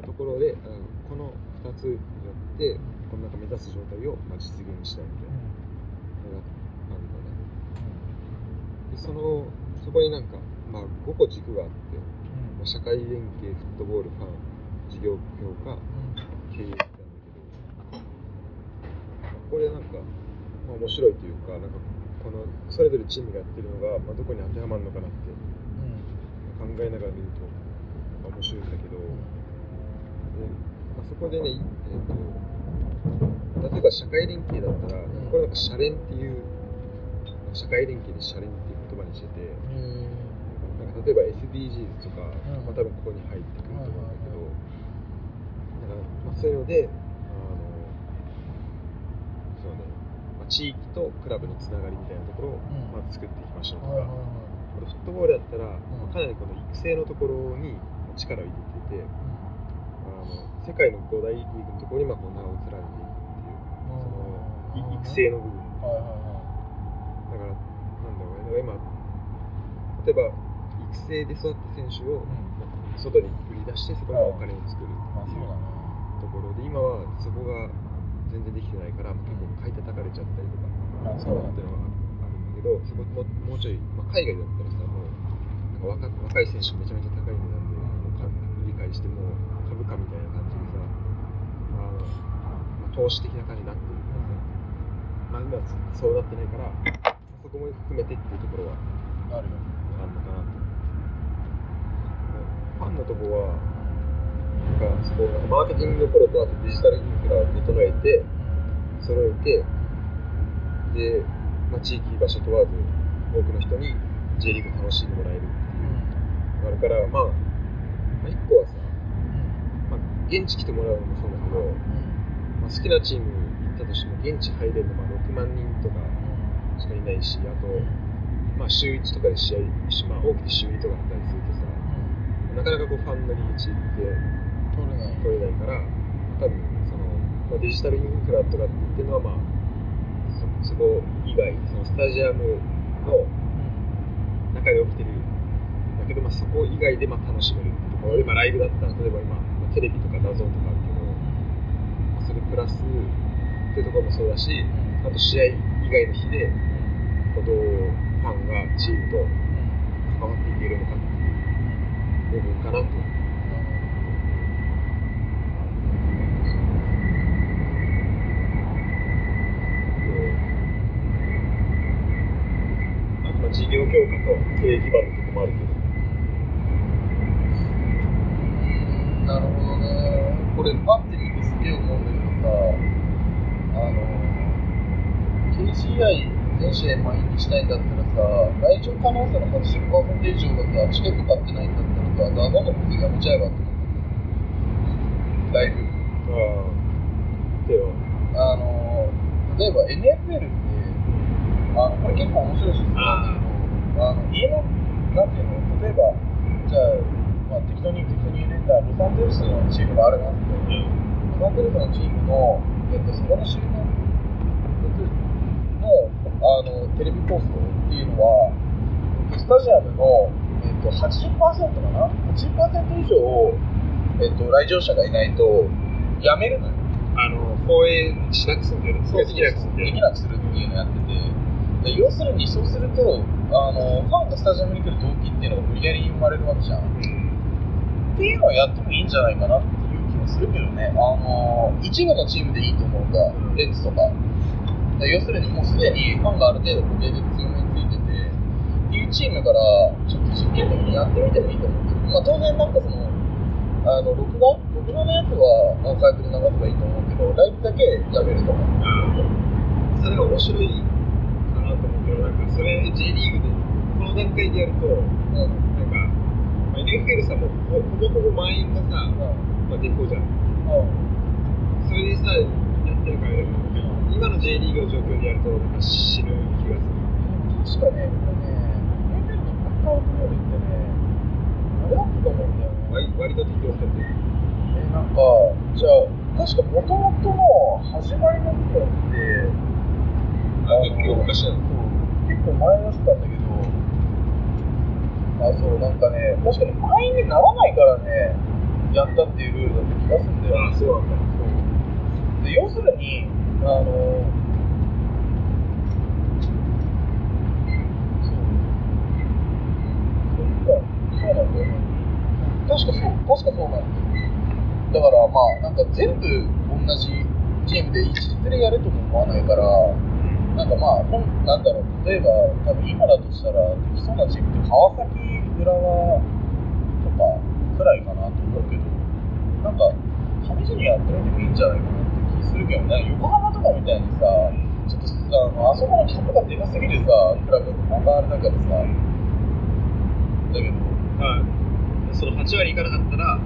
ところで、あのこの2つによってこのなんか目指す状態を、まあ、実現したいみたいな。のがあるんだね。でそのそこになんか、まあ、5個軸があって、まあ、社会連携フットボールファン事業強化経営ってあるんだけどこれなんか、まあ、面白いというかなんかこのそれぞれチームがやってるのが、まあ、どこに当てはまるのかなって考えながら見ると、まあ、面白いんだけど、でまあ、そこでね、えー、と例えば社会連携だったら、これなんか社連っていう社会連携で社連っていう言葉にしててなんか例えば SDGs とか、ん。まあ、多分ここに入ってくると思うんだけど、なんかまあ、そういうのであのそうね、まあ、地域とクラブのつながりみたいなところを、うん。まず作っていきましょうとか、フットボールだったら、まあかなりこの育成のところに力を入れてて、世界の5大リーグのところにまあこう名を連ねていくっていう、そのい育成の部分。はいはいはい。だから、なんだろうね、今、例えば育成で育った選手を外に売り出して、そこからお金を作るまあそうところで、今はそこが全然できてないから、結構買い叩かれちゃったりとか、まあそういうのがあるんだけど、そこももうちょい、まあ、海外だったらさ、もうなんか若若い選手めちゃめちゃ高い値段で、もうか売り買いして、もう株価みたいな感じ投資的な感じになってるからさ、まあ、今はそうなってないから、そこも含めてっていうところはあるよあるのかなと。ファンのとこは、なんかそこなんかマーケティングの頃とあとデジタルインフラを整えて、揃えて、で、まあ、地域、場所問わず、多くの人に J リーグ楽しんでもらえるっていうあるから、まあ、まあ、一個現地来てもらうのもそうだけど、まあ、好きなチーム行ったとしても、現地入れるのまあ6万人とかしかいないし、あと、まあ、週1とかで試合、まあ、多くて週2とかだったりするとさ、なかなかこうファンの入り口って取れない。取れないから、多分その、まあ、デジタルインフラとかっていうのは、まあ、そそこ以外、そのスタジアムの中で起きてる。だけど、まあ、そこ以外でまあ楽しめるっていうところで、まあ、ライブだったら例えば今、まあテレビとか画像とかあるけど、まあ、それプラスっていうところもそうだしあと試合以外の日でこうどうファンがチームと関わっていけるのかっていう部分かなと。事業強化と経営基盤のとこもあるけど、なるほどね。これ、パッて見てすげえ思うんだけどさ、あの、KCI 全試合満員にしたいんだったらさ、来場可能性の80%以上がさ、チケット買ってないんだったらさ、 DAZN のことやめちゃえばって思う。ライブ。ああ、では、あの、例えば NFL って、あのこれ結構面白いシステムなんだけど、あの家の、なんていうの、例えば、じゃあ、まあ、適当に適当に言うねんだロサンゼルスのチームがありますけど、ロサンゼルスのチームの、えっと、そこの周辺のあのテレビ放送っていうのは、えっとスタジアムの、えっと、80%かな ?80% 以上、えっと、来場者がいないと、やめるのよ。あの、放映しなくすんだよね。そうできなくすんだよね。できなくするっていうのをやってて、で要するにそうするとあの、ファンがスタジアムに来る動機っていうのが無理やり生まれるわけじゃん。っていうのをやってもいいんじゃないかなっていう気もするけどね、あの一部のチームでいいと思うんだ、レッツとか。で要するにもうすでにファンがある程度固定で強めについてて、っていうチームからちょっと実験的にやってみてもいいと思うけど、まあ、当然なんかその、あの録画？録画のやつはアーカイブで流せばいいと思うけど、ライブだけやめるとか。うん。それが面白いかなと思うけど、なんかそれ J リーグでこの段階でやると、うんなんか、まあ、NFL さ、もうほほぼほぼ満員がさ、まあ、デフォじゃん。それでさ、やってるから、今の J リーグの状況でやると、なんか死ぬ気がする。確かね、これね、年々にパッカークロールってね、あれだったと思うんだよね。割割と適用されてる。え、なんか、じゃあ、確かもともとの始まりの部分って、あ、結構昔なの。結構前だったんだけど、あ、そう、なんかね、確かに満員にならないからね、やったっていうルールだった気がするんだよ。あ、そうなんだ。で要するに、あの、そうそうなんだよね。確かそう、確かそうなんだよ。だからまあ、なんか全部同じチームで一律でやるとも思わないから、なんかまあ、なんだろう、例えば、多分今だとしたら、できそうなチームって川崎、浦和とかくらいかなと思うけど、なんか、上地にやってみてもいいんじゃないかなって気するけどね、横浜とかみたいにさ、ちょっとさ、あのあそこのキャップがでかすぎるさ、クラブってまたあれだからさ、だけど、まあ、その8割いかなかったら、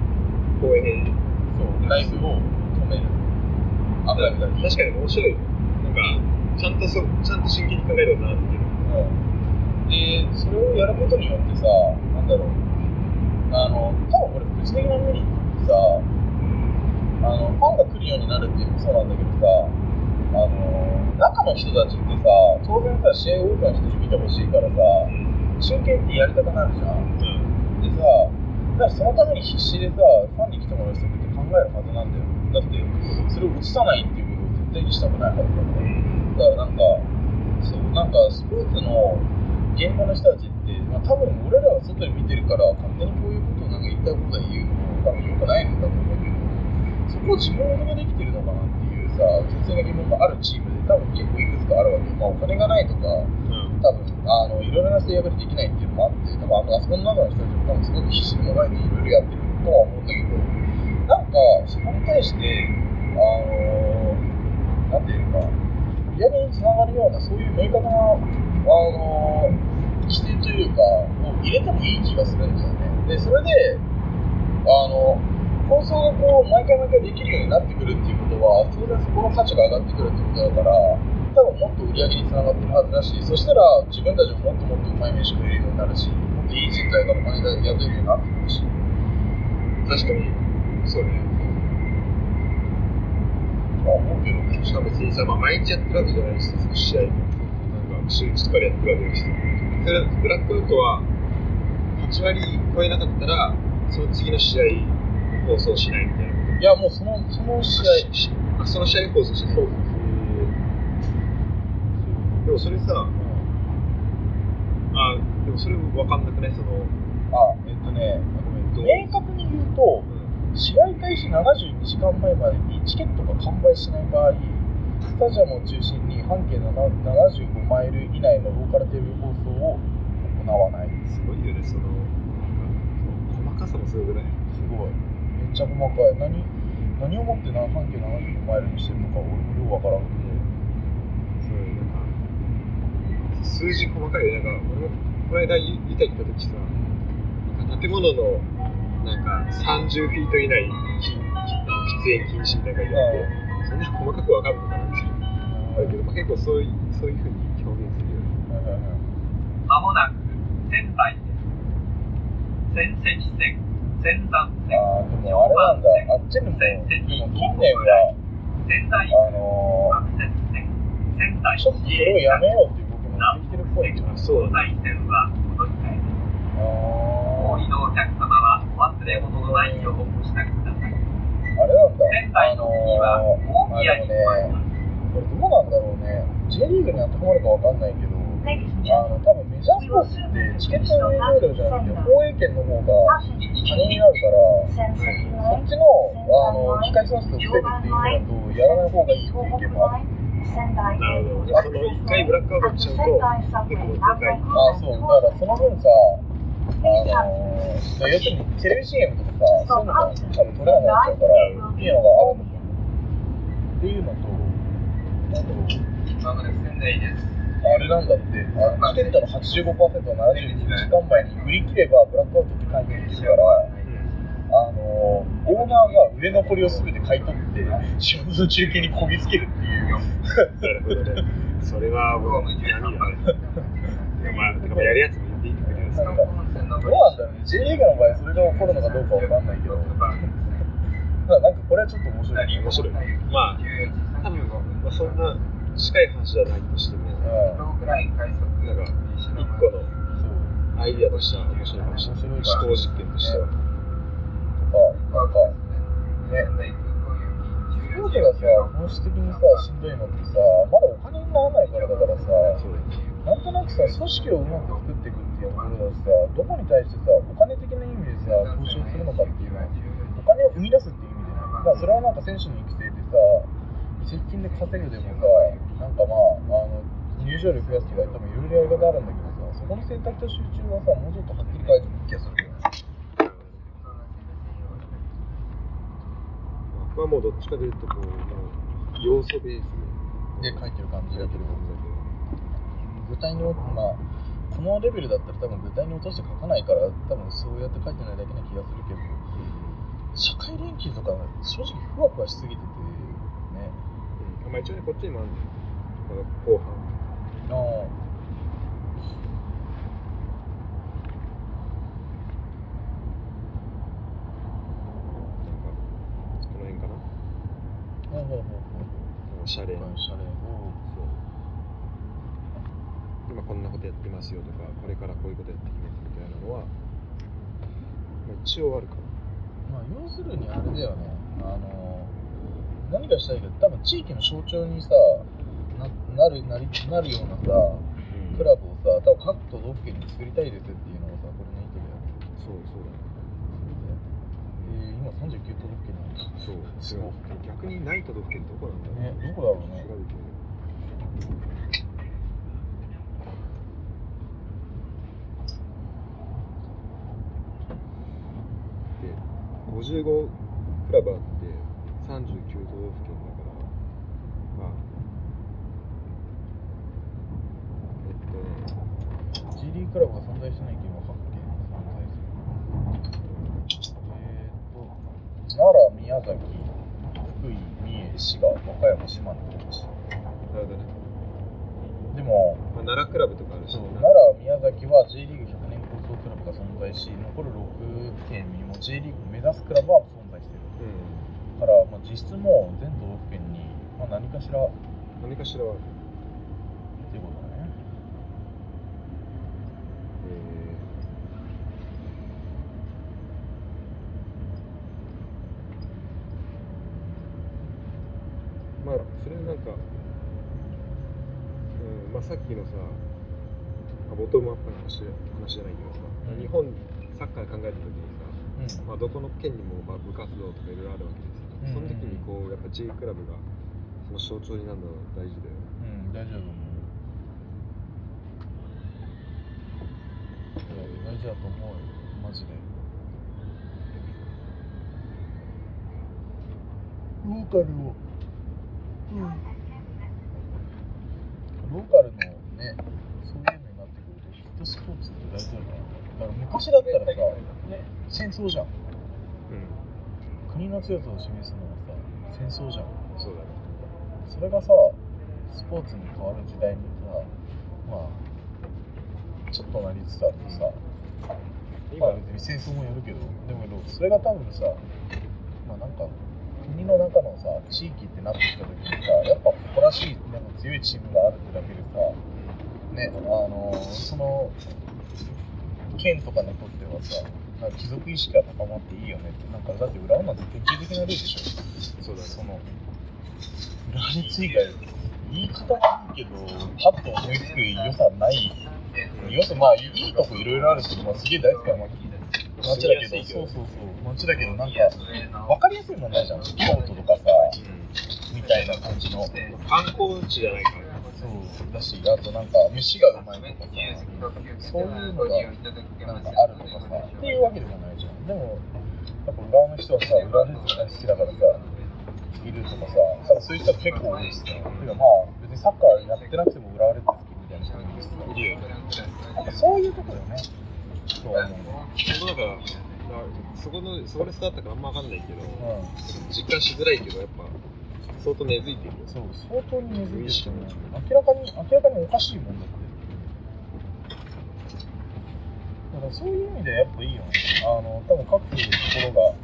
公営そう、ライブを止める。アプライブだけ。確かに面白い。なんか、ちゃんとそ、ちゃんと真剣に考えるよなっていう。うんで、それをやることによってさ、なんだろう、あの、多分これ、副次的なメリットってさ、あの、ファンが来るようになるっていうのもそうなんだけどさ、あの、中の人たちってさ、当然さ、試合を多くの人に見てほしいからさ、中継ってやりたくなるじゃん。でさ、だからそのために必死でさ、ファンに来てもらう人って考えるはずなんだよ。だって、それを映さないっていうことを絶対にしたくないはずだから。だからなんか、そう、なんかスポーツの現場の人たちって、まあ、多分俺らは外に見てるから、勝手にこういうことをなんか言いたいことは言うのも多分良くないんだと思うけど、そこを自分ができてるのかなっていうさ、純粋な疑問があるチームで多分結構いくつかあるわけ。まあお金がないとか、多分あのいろいろな制約でできないっていうのもあって、多分あのあそこの中の人たちも多分すごく必死にもがいていろいろやってるとは思うんだけど、なんかそこに対して、あのなんていうか、売り上げにつながるような、そういう明確な、あの規定というか、を入れてもいい気がするんだよね。でそれであの放送がこう毎回毎回できるようになってくるっていうことは当然そこの価値が上がってくるってことだから多分もっと売り上げにつながってるはずだしそしたら自分たちももっともっとうまい飯食えるようになるしもっといい人材がお金が雇えるようになってくるし確かにそうねまあ思うけどねしかも別にさ、まあ、毎日やってるわけじゃないしさその試合なんか週1とかでやってるわけだしさそれブラックアウトは8割超えなかったらその次の試合放送しないみたいないやもうそのその試合しあその試合放送しないそうでもそれさあでもそれ分かんなくないその、あえっとねごめん明確に言うと試合開始72時間前までにチケットが完売しない場合スタジアムを中心に半径7 75マイル以内のローカルテレビ放送を行わない。すごいよねその細かさもすごくないすごい。めっちゃ細かい。何何をもってな半径75マイルにしてるのか俺もよくわからんけど。そうなんか数字細かい。よなんか俺もこの間ユユタ行った。時さ建物のなんか30フィート以内禁喫煙禁止みたいなの書いてあってそんな細かく分かるのかなってあるけど、まあ、結構そういうそういうふうに表現するよねはいはいはいまもなく仙台です。仙石線、仙山線、あー。でもあれなんだあっちにもでも近年は仙台あのアクセス線、仙台ー、ちょっとそれをやめようっていう動きも出てきてるっぽいけどあそう東西線は戻り換えです。あお客様はお忘れ物のないようお支度くあれなんだ。仙台の次は大宮に参ります。これどうなんだろうね。J リーグに当てはまるかわかんないけどあの多分メジャースポーツってチケットの入場料じゃなくて放映権の方が passengers 金になるからそっちのあの機械損失を防ぐっていうのだとやらない方がいいっていう意見もある。なるほど。その1回ブラックアウトしちゃうと結構高い。あそう。だからその分さあのー、要するにテレビ CM とかそういうのが多分取れなくなっちゃうからっていうのがあるっていうのとあとまもなく仙台です。あれなんだって、あのチケットの85%を72時間前に売り切ればブラックアウトって書いてるから、あのオーナーが売れ残りを全て買い取って、仕事の中継にこぎつけるっていう。なるほどね。それはもう闇だね。まあ、やるやつも言っていいんだけどさ。なんかどうなんだろうね、J リーグの場合、それが起こるのかどうかわかんないけど、ただなんかこれはちょっと面白い。面白い。まあ、多分、まあ、そんな近い話じゃないとしても、うんなんか、一個のアイディアとしては面白いかもしれない。思考実験としては。とか、なんか、ね、スポーツがさ、本質的にさ、しんどいのってさ、まだお金にならないからだからさ、なんとなくさ、組織をうまく作っていくっていうころだしさ、どこに対してさ、お金的な意味でさ、投資をするのかっていうのは、お金を生み出すっていう意味でね、まあ、それはなんか選手の育成でさ、移籍金で稼ぐでもさ、なんかまあ、あの入場料増やすとか、多分いろいろやり方あるんだけどさ、そこの選択と集中はさ、もうちょっとはっきり書いてる気がするけどね。僕はもうどっちかというと、こう、要素ベースで書いてる感じだけど。具体にまあこのレベルだったら多分具体に落として書かないから多分そうやって書いてないだけな気がするけど社会連携とか正直ふわふわしすぎててねうんまあ、一応ね、こっちにもあるんだよこの後半。ああなんか、この辺かな。ほうほうほうおしゃれ。ほうシャレをそう今こんなことやってますよとか、これからこういうことやっていきますみたいなのは、まあ、一応あるかな。まあ要するにあれだよね。あの何がしたいか多分地域の象徴にさななるなりなるようなさクラブをさ多分各都道府県に作りたいですっていうのがさこれの意図だよねそうそうだね。えー、今39都道府県なんだ。そう、すごい。逆にない都道府県どこなんだろうね。どこだろうね。調べてみ55クラブあって39都道府県だからまあえっとね GD クラブが存在してない県は8県存在する。えー、っと奈良宮崎福井三重滋賀和歌山島根なるほどね。でも、まあ、奈良クラブとかあるし、ね、奈良宮崎は G リーグクラブが存在し、残る6県にも J リーグを目指すクラブは存在してる。うんだから、まあ、実質もう全都道府県に、まあ、何かしらっ何かしらはあるていうことだね。えーまあそれなんか、うんまあ、さっきのさあボトムアップの話話じゃないけどさ、うん。日本サッカー考えた時にさ、うん。まあ、どこの県にもまあ部活動とかいろいろあるわけでさ、その時にこうやっぱ J クラブがその象徴になるのは大事だよね。うん、大丈夫だと思う。大事だと思うよ、マジで。ローカルを、うん、ローカルのね、そういうのになってくると、きっとスポーツって大事だよな。だから昔だったらさ、ね、戦争じゃん。うん国の強さを示すのはさ、戦争じゃん。そうだねそれがさ、スポーツに変わる時代にさ、まあ、ちょっとなりつつあってさ、今まあ別に戦争もやるけど、でもそれが多分さ、まあなんか、国の中のさ、地域ってなってきた時にさ、やっぱ誇らしい、なんか強いチームがあるってだけでさ、ね、あのその、県とかにとってはさ、なんか貴族意識が高まっていいよねって、なんかだって浦和なんて典型的な例でしょ。そうだね。その浦和レッズ以外言い方はいいけどパッと思いつく良さない。良さまあいいとこいろいろあるし、まあ、すげえ大好きな街だけど。そうそうそう。街だけどなんか分かりやすいもんないじゃん。京都とかさみたいな感じの。観光地じゃないからだしあとなんか飯がうまいとかそういうのがなんかあるとかさっていうわけでもないじゃんでもやっぱ浦和の人はさ浦和レッズが好きだからさいるとかさそういう人は結構多いしさてかまあ別にサッカーやってなくても浦和レッズ好きみたいな人もいるよねやっぱそういうとこだよねそう思う本当だかそこのそこで育ったかあんま分かんないけど、うん実感しづらいけどやっぱ相当根付いてるよ。そう相当に根付いてる。と思う明らかに明らかにおかしいもんだってだからそういう意味でやっぱいいよね。あの多分各ところが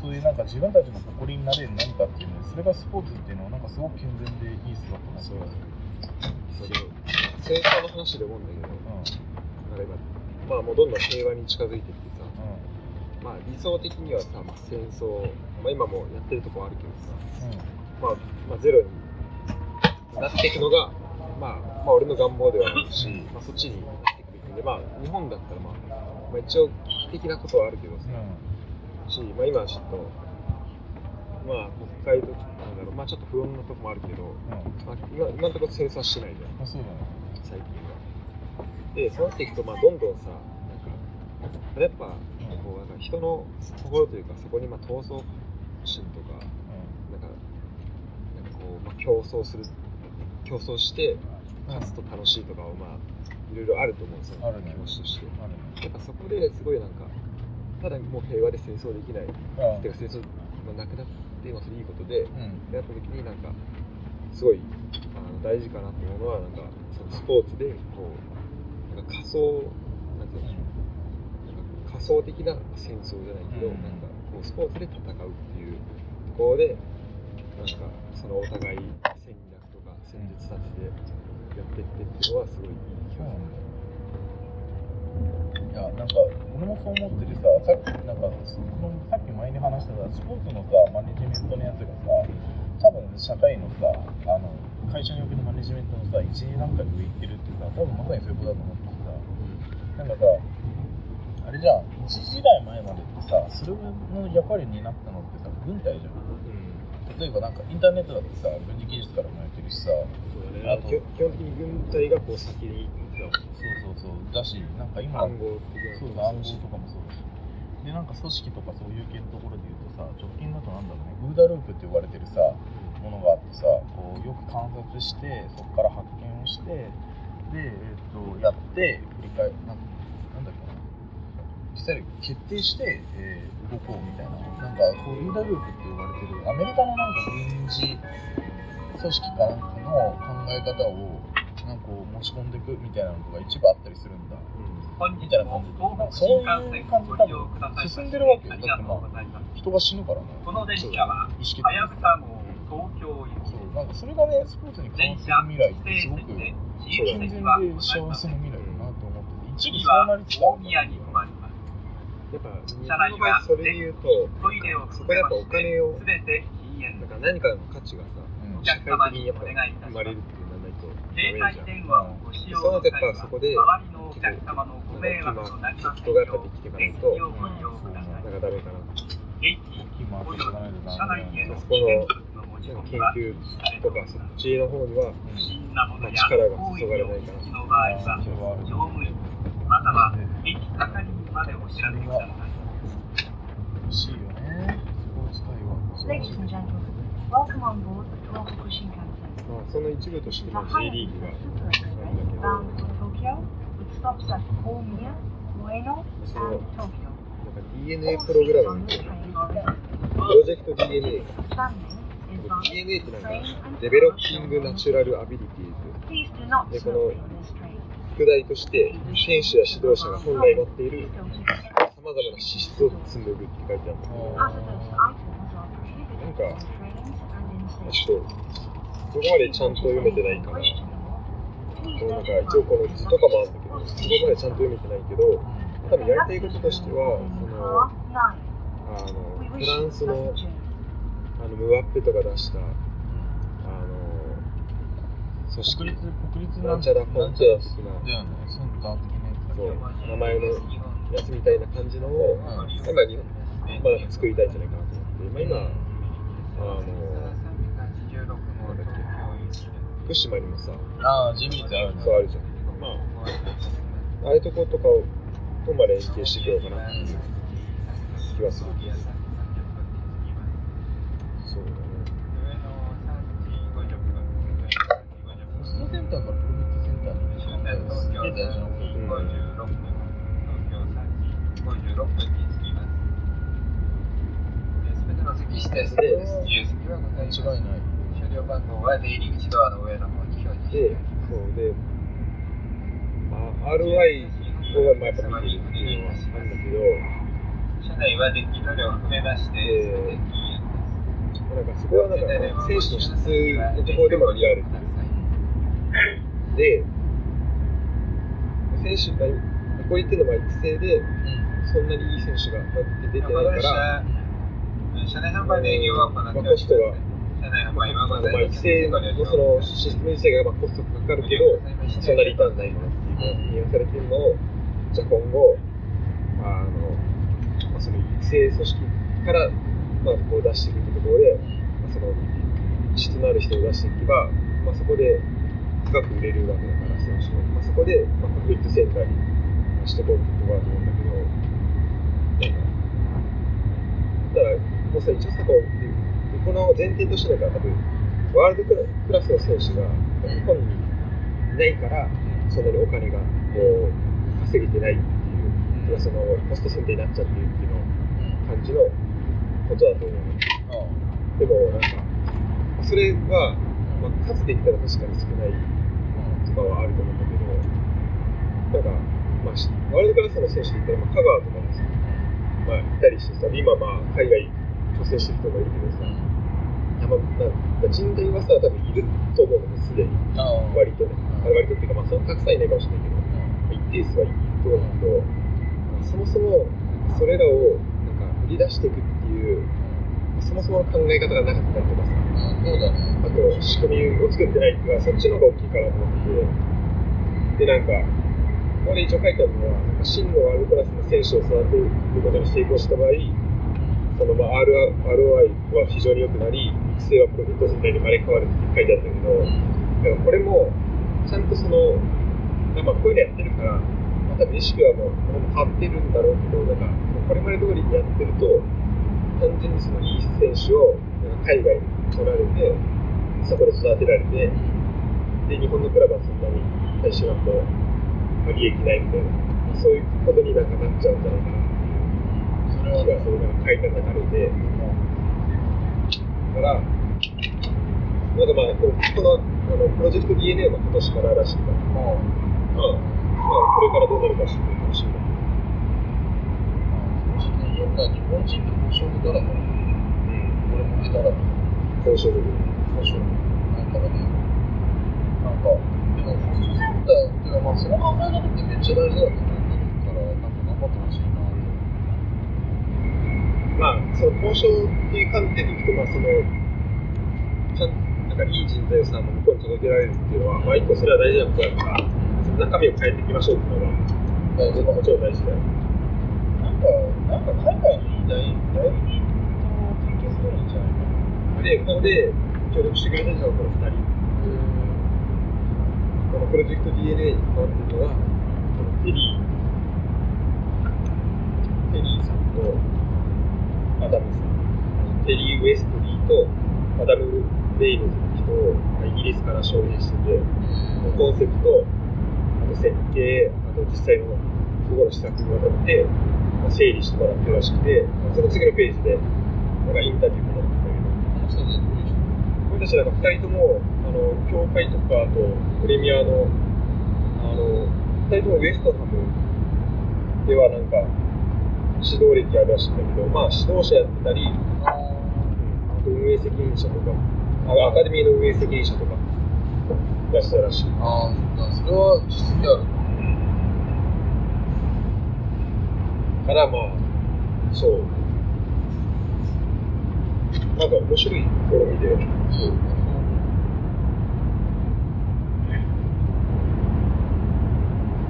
そういうなんか自分たちの誇りになれる何かっていうのでそれがスポーツっていうのはなんかすごく健全でいい姿だなそうそれ戦争の話で思う。んだけどうん。あれがまあもうどんどん平和に近づいてきてさうまあ理想的にはさ、まあ、戦争、まあ、今もやってるとこあるけどさ、んうんまあ、まあゼロになっていくのが、まあ、まあ俺の願望ではあるし、まあ、そっちになっていくべきでまあ日本だったらまあ、まあ、一応危機的なことはあるけどさ、し、まあ、今はちょっとまあ北海道なんだろうまあちょっと不穏なとこもあるけど、まあ、今今のところ戦争はしてないじゃん。まあそうだね。最近は。で、そうなっていくと、まあ、どんどんさ、なんか、やっぱ、こう、なんか人の心というか、そこに、まあ、闘争心とか、なんか、なんかこう、まあ、競争する、競争して、勝つと楽しいとかを、まあ、いろいろあると思うんですよ、ね。気持ちとして。やっぱそこですごいなんか、ただもう平和で戦争できない、うんてか戦争がなくなって、まあ、それいいことで、うん。やった時になんかすごいあの大事かなと思うのはなんかそのスポーツでこうなんか仮想なんていうの？なんか仮想的な戦争じゃないけど、うん。なんかこうスポーツで戦うっていうところでなんかそのお互い戦略とか戦術立ててやってってっていうのはすごいいい気がする。いや、なんか、俺もそう思っててさ、さっき、なんか、そのさっき前に話してたスポーツのさ、マネジメントのやつがさ、多分社会のさ、あの、会社におけるマネジメントのさ、1、2段階上行ってるってさ、多分まさにそういうことだと思ってさ、なんかさ、あれじゃん、1時代前までってさ、それの役割になったのってさ、軍隊じゃん。例えばなんかインターネットだってさ、軍事技術から生まれてるしさ、そうだね。あと基本的に軍隊がこう先にそうそうそう、だし、なんか今、た暗号そうだ、暗号とかもそうだし。で、なんか組織とかそういう系のところで言うとさ、直近だとなんだろうね、ウーダループって呼ばれてるさ、ものがあってさ、こうよく観察して、そこから発見をして、で、えっと、やって、振り返なんなんだっけな、実際に決定して、えー動こうみたいな、なんかこうリーダループって呼ばれてるアメリカのなんか軍事組織かなんかの考え方をなんか持ち込んでいくみたいなのが一部あったりするんだ。本日も東北新幹線ご利用くださいまして進んでるわけよありがとうございます。人が死ぬからね。この電車は、意識はやぶさ号東京行きそう、なんかそれがね、スポーツに関電わってる車未来ってすごく健全で。幸せな未来だなと思ってて、一次部そうなはりつつあるんだ大宮に止まります。やっぱ日本の場合それで言うとそこでやっぱお金をすべて禁煙なんか何かの価値がさうんお客様にお願いいたします生まれるってなんないと携ダメじゃん帯電話をご使用の際はぱそこで周りのお客様のご迷惑となりませようできていかな電いと気をご利用くださいなんかダメかなおよびしかないと車ダメだよね内へのそこの研究とかそっちの方には不審なものや力が注がれないから。をお聞きの場合は乗務員または駅係員までも知らないわ。欲しいよね。スポーツ対話。そ,うその一部としては J リーグが。DNA プログラムみたいな。プロジェクト DNA。DNA ってなんかデベロッピングナチュラルアビリティーズ。で、この副題として選手や指導者が本来持っているさまざまな資質を紡ぐって書いてある。なんだけど Hazardous items are prohibited on trains and in ちょっとそこまでちゃんと読めてないからこのなんか一応この図とかもあるんだけどそこまでちゃんと読めてないけど多分やりたいこととしてはそのあのフランスのあのムワッペとか出したあの組織国立、国立なんちゃらコンテ的なだよね、センター的なやつ。そう名前のやつみたいな感じのを、んまあ、日本まあ、作りたいんじゃないかなと思って、まあ、今、あの、なんだっけ、福島にもさ、ああ、ジミーズあるね。そうあるじゃん。まあ、ああいうとことかを、とまあ連携していこうかなっていう気はする。そうだね。ホストセンターからプロフィットセンターに行くすげえ大事なことで。56分に着きます。すべての席指定席です。自由席はございます。間違いない。車両番号は出入り口ドアの上の方に表示して、そうで、まあ、RY をまあやっぱり見てるのはあるんだけど、車内は電気塗料を含めまして、すべて禁煙です。なんかそこはなんか選手の質のところでも見られて。で、選手が、こう言ってるのは育成で、そんなにいい選手が出てないから、車内販売の営業は行っております。まあコストが車内販売。育成のそのシステム自体がまあコストかかるけど、そんなリターンないなっていう言わされてるのを、じゃあ今後、あのまあ、その育成組織から、まあ、こう出していくところで、まあ、その質のある人を出していけば、まあ、そこで深く売れるわけだから、選手も。まあ、そこで、まあ、パブリックセンターにしていこうってところだと思うんだけど、なんか、だから、もうさ、一応さ、こう、この前提としてだから、多分ワールドクラスの選手が日本にいないから、そんなにお金がこう稼げてないっていう、そのポストセンターになっちゃってるっていうの感じのことだと思うの。でも、なんか、それは、まあ、数で言ったら確かに少ないとかはあると思うんだけど、なんか、まあ、しワールドクラスの選手で言ったら、まあ、香川とかもさ、まあ、いたりしてさ、今、まあ、海外挑戦してる人もいるけどさ、いやまあ、人材はさ、多分いると思うのね、すでに。割とね。あ割とっていうか、まあ、そのたくさんいないかもしれないけど、まあ一定数はいると思うけど、そもそもそれらをなんか売り出していくってそもそも考え方がなかったりとかさ、そうだね。あと仕組みを作ってないっていうか、そっちの方が大きいかなと思ってて、で、なんか、ここで一応書いてあるのは、真のワールドクラスの選手を育てることに成功した場合、そのまあ R ROI は非常に良くなり、育成はプロフィットセンターに生まれ変わるって書いてあったけど、だからこれも、ちゃんとその、まあ、こういうのやってるから、まあ、多分意識はもう変わってるんだろうけど、なんか、これまで通りにやってると、単純にそのいい選手を海外に取られて、そこで育てられて、で、日本のクラブはそんなに大してなんと、まあ、利益ないみたいなそういうことになんかなっちゃうんじゃないかなそれは気がする。か書いた流れで。だからなんかまあこのあのプロジェクト DNA は今年かららしいから。もうまあ、まあ、これからどうなるか知ってな日本人って交渉だらけだ俺も出たら交渉力交渉ないからねなんかでもホストセンターっていうかまあその考え方ってめっちゃ大事だと思ってるからなんか頑張ってほしいなまあその交渉っていう観点でいくとまあそのちゃんなんかいい人材をさ向こうに届けられるっていうのはまあ一個それは大事なことだからその中身を変えていきましょうっていうのが大事だもちろん大事だよなんか海外に代、代理人と提携するんじゃないかなでここで協力してくれたのがこの2人このプロジェクト DNA に関わってるのは、このテリー、テリーさんとアダムさん、テリー・ウエストリーとアダム・レイムズって人をイギリスから招聘してて、コンセプト、あと設計、あと実際のここの施策にわたって、まあ、整理してもらってるらしくて、まあその次のページで、なんかインタビューもらったんだけど、俺たちなんか2人ともあの教会とかあとプレミアのあの2人ともウエストハムではなんか指導歴あるらしいんだけどまあ指導者やってたりあと運営責任者とかあアカデミーの運営責任者とかいらっしゃるらしい。ああそれは実績あるからまあそう。なんか面白い試みでそう。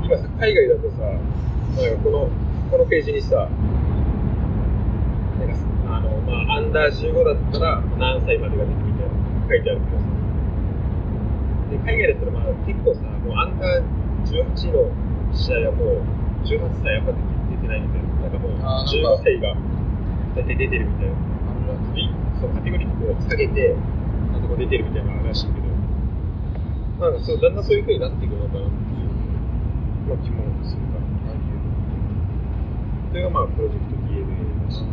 今さ海外だとさなんかこのこのページにさなんかあの、まあ、アンダー15だったら何歳までが出てみたいな書いてあるけどさで海外だったらまあ結構さもうアンダー18の試合はもう18歳やっぱ出てないみたいな。なんかもうあーなんか。15歳が大体出てるみたいな。そうカテゴリーこう下げてあそこ出てるみたいならしいけど。なんかそうだんだんそういう風になっていくのかなっていうまあ、気もするから。それがまあ、プロジェクト DNA だし。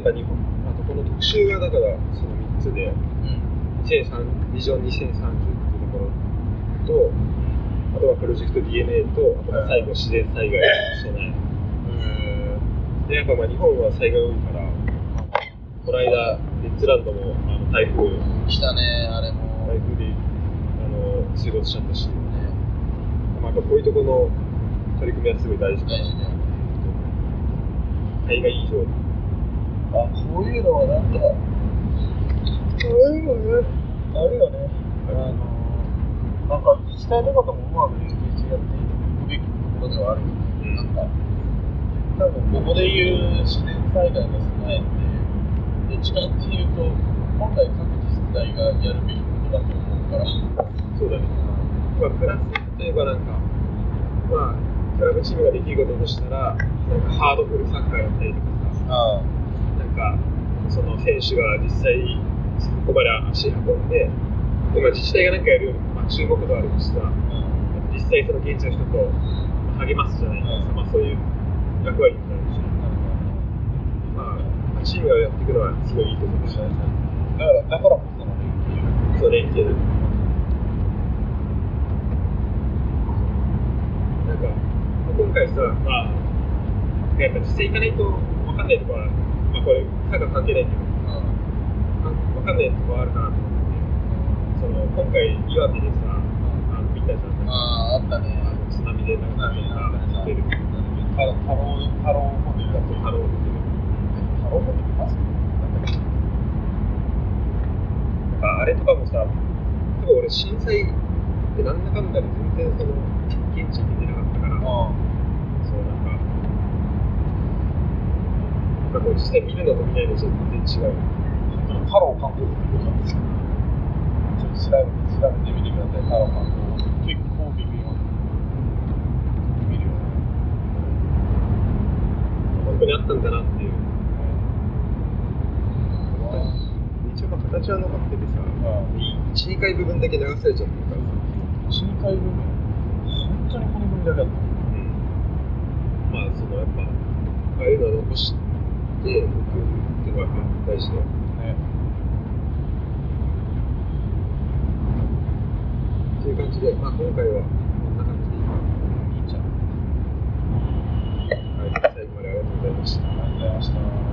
あとやっぱ日本、あとこの特集がだからその3つで、2030ビジョン2030っていうところと、あとはプロジェクト DNA と、あとは最後、自然災害への備え。で、やっぱまあ日本は災害多いから、この間、レッツランドもあの台風、来たねあれも。台風であの水没しちゃったし、まあ、やっぱこういうところの取り組みはすごい大事だよ海外以上に。あこういうのはなんかああいうのねあるよねあのなんか自治体とかともうまく連携してやっていくべきところではあるよね、なんか多分ここで言う自然災害の備えってどっちかっていうと本来各自治体がやるべきことだと思うから。そうだね。まあ、プラス、例えばなんか、まあ、クラブチームができることとしたら、なんかハードフルサッカーやったりとかさ、あか、その選手が実際、そこまで足運んで、でまあ、自治体がなんかやるまあ、注目度あるしさ、実際その現地の人と励ますじゃないですか、まあ、そういう役割になるし、まあ、チームがやっていくのはすごいいいと思うし、だからだからこその連携。そう。連携で。なんか、今回さ、まあ、やっぱ実際行かないと分かんないところは、まあこれ、サッカー関係ないけど、分かんないとこあるかなと思って、その、今回、岩手でさ、あの見たじゃん。あああったね津波でなんかみんな出てる。太郎太郎太郎ホテルだとハローっていう太郎ホテルマジなんかあれとかもさ、多分俺震災ってなんだかんだで全然その現地に出てなかったから、学校自体見るのと見ないの全然違う。監督ってことなんですけど、ちょっと調べ調べてみてください、監督。結構微妙。見るよ。本当にあったんだなっていう。一応まあ形は残っててさ、1、2回部分だけ流されちゃってるからさ。1、2回部分本当に骨組みだけあった。うん。まあ、そのやっぱ、ああいうのは残して、おくっていうのが大事だよ。ね。っていう感じで、まあ、今回はこんな感じで。いいかいいじゃん。はい、最後までありがとうございました。ありがとうございました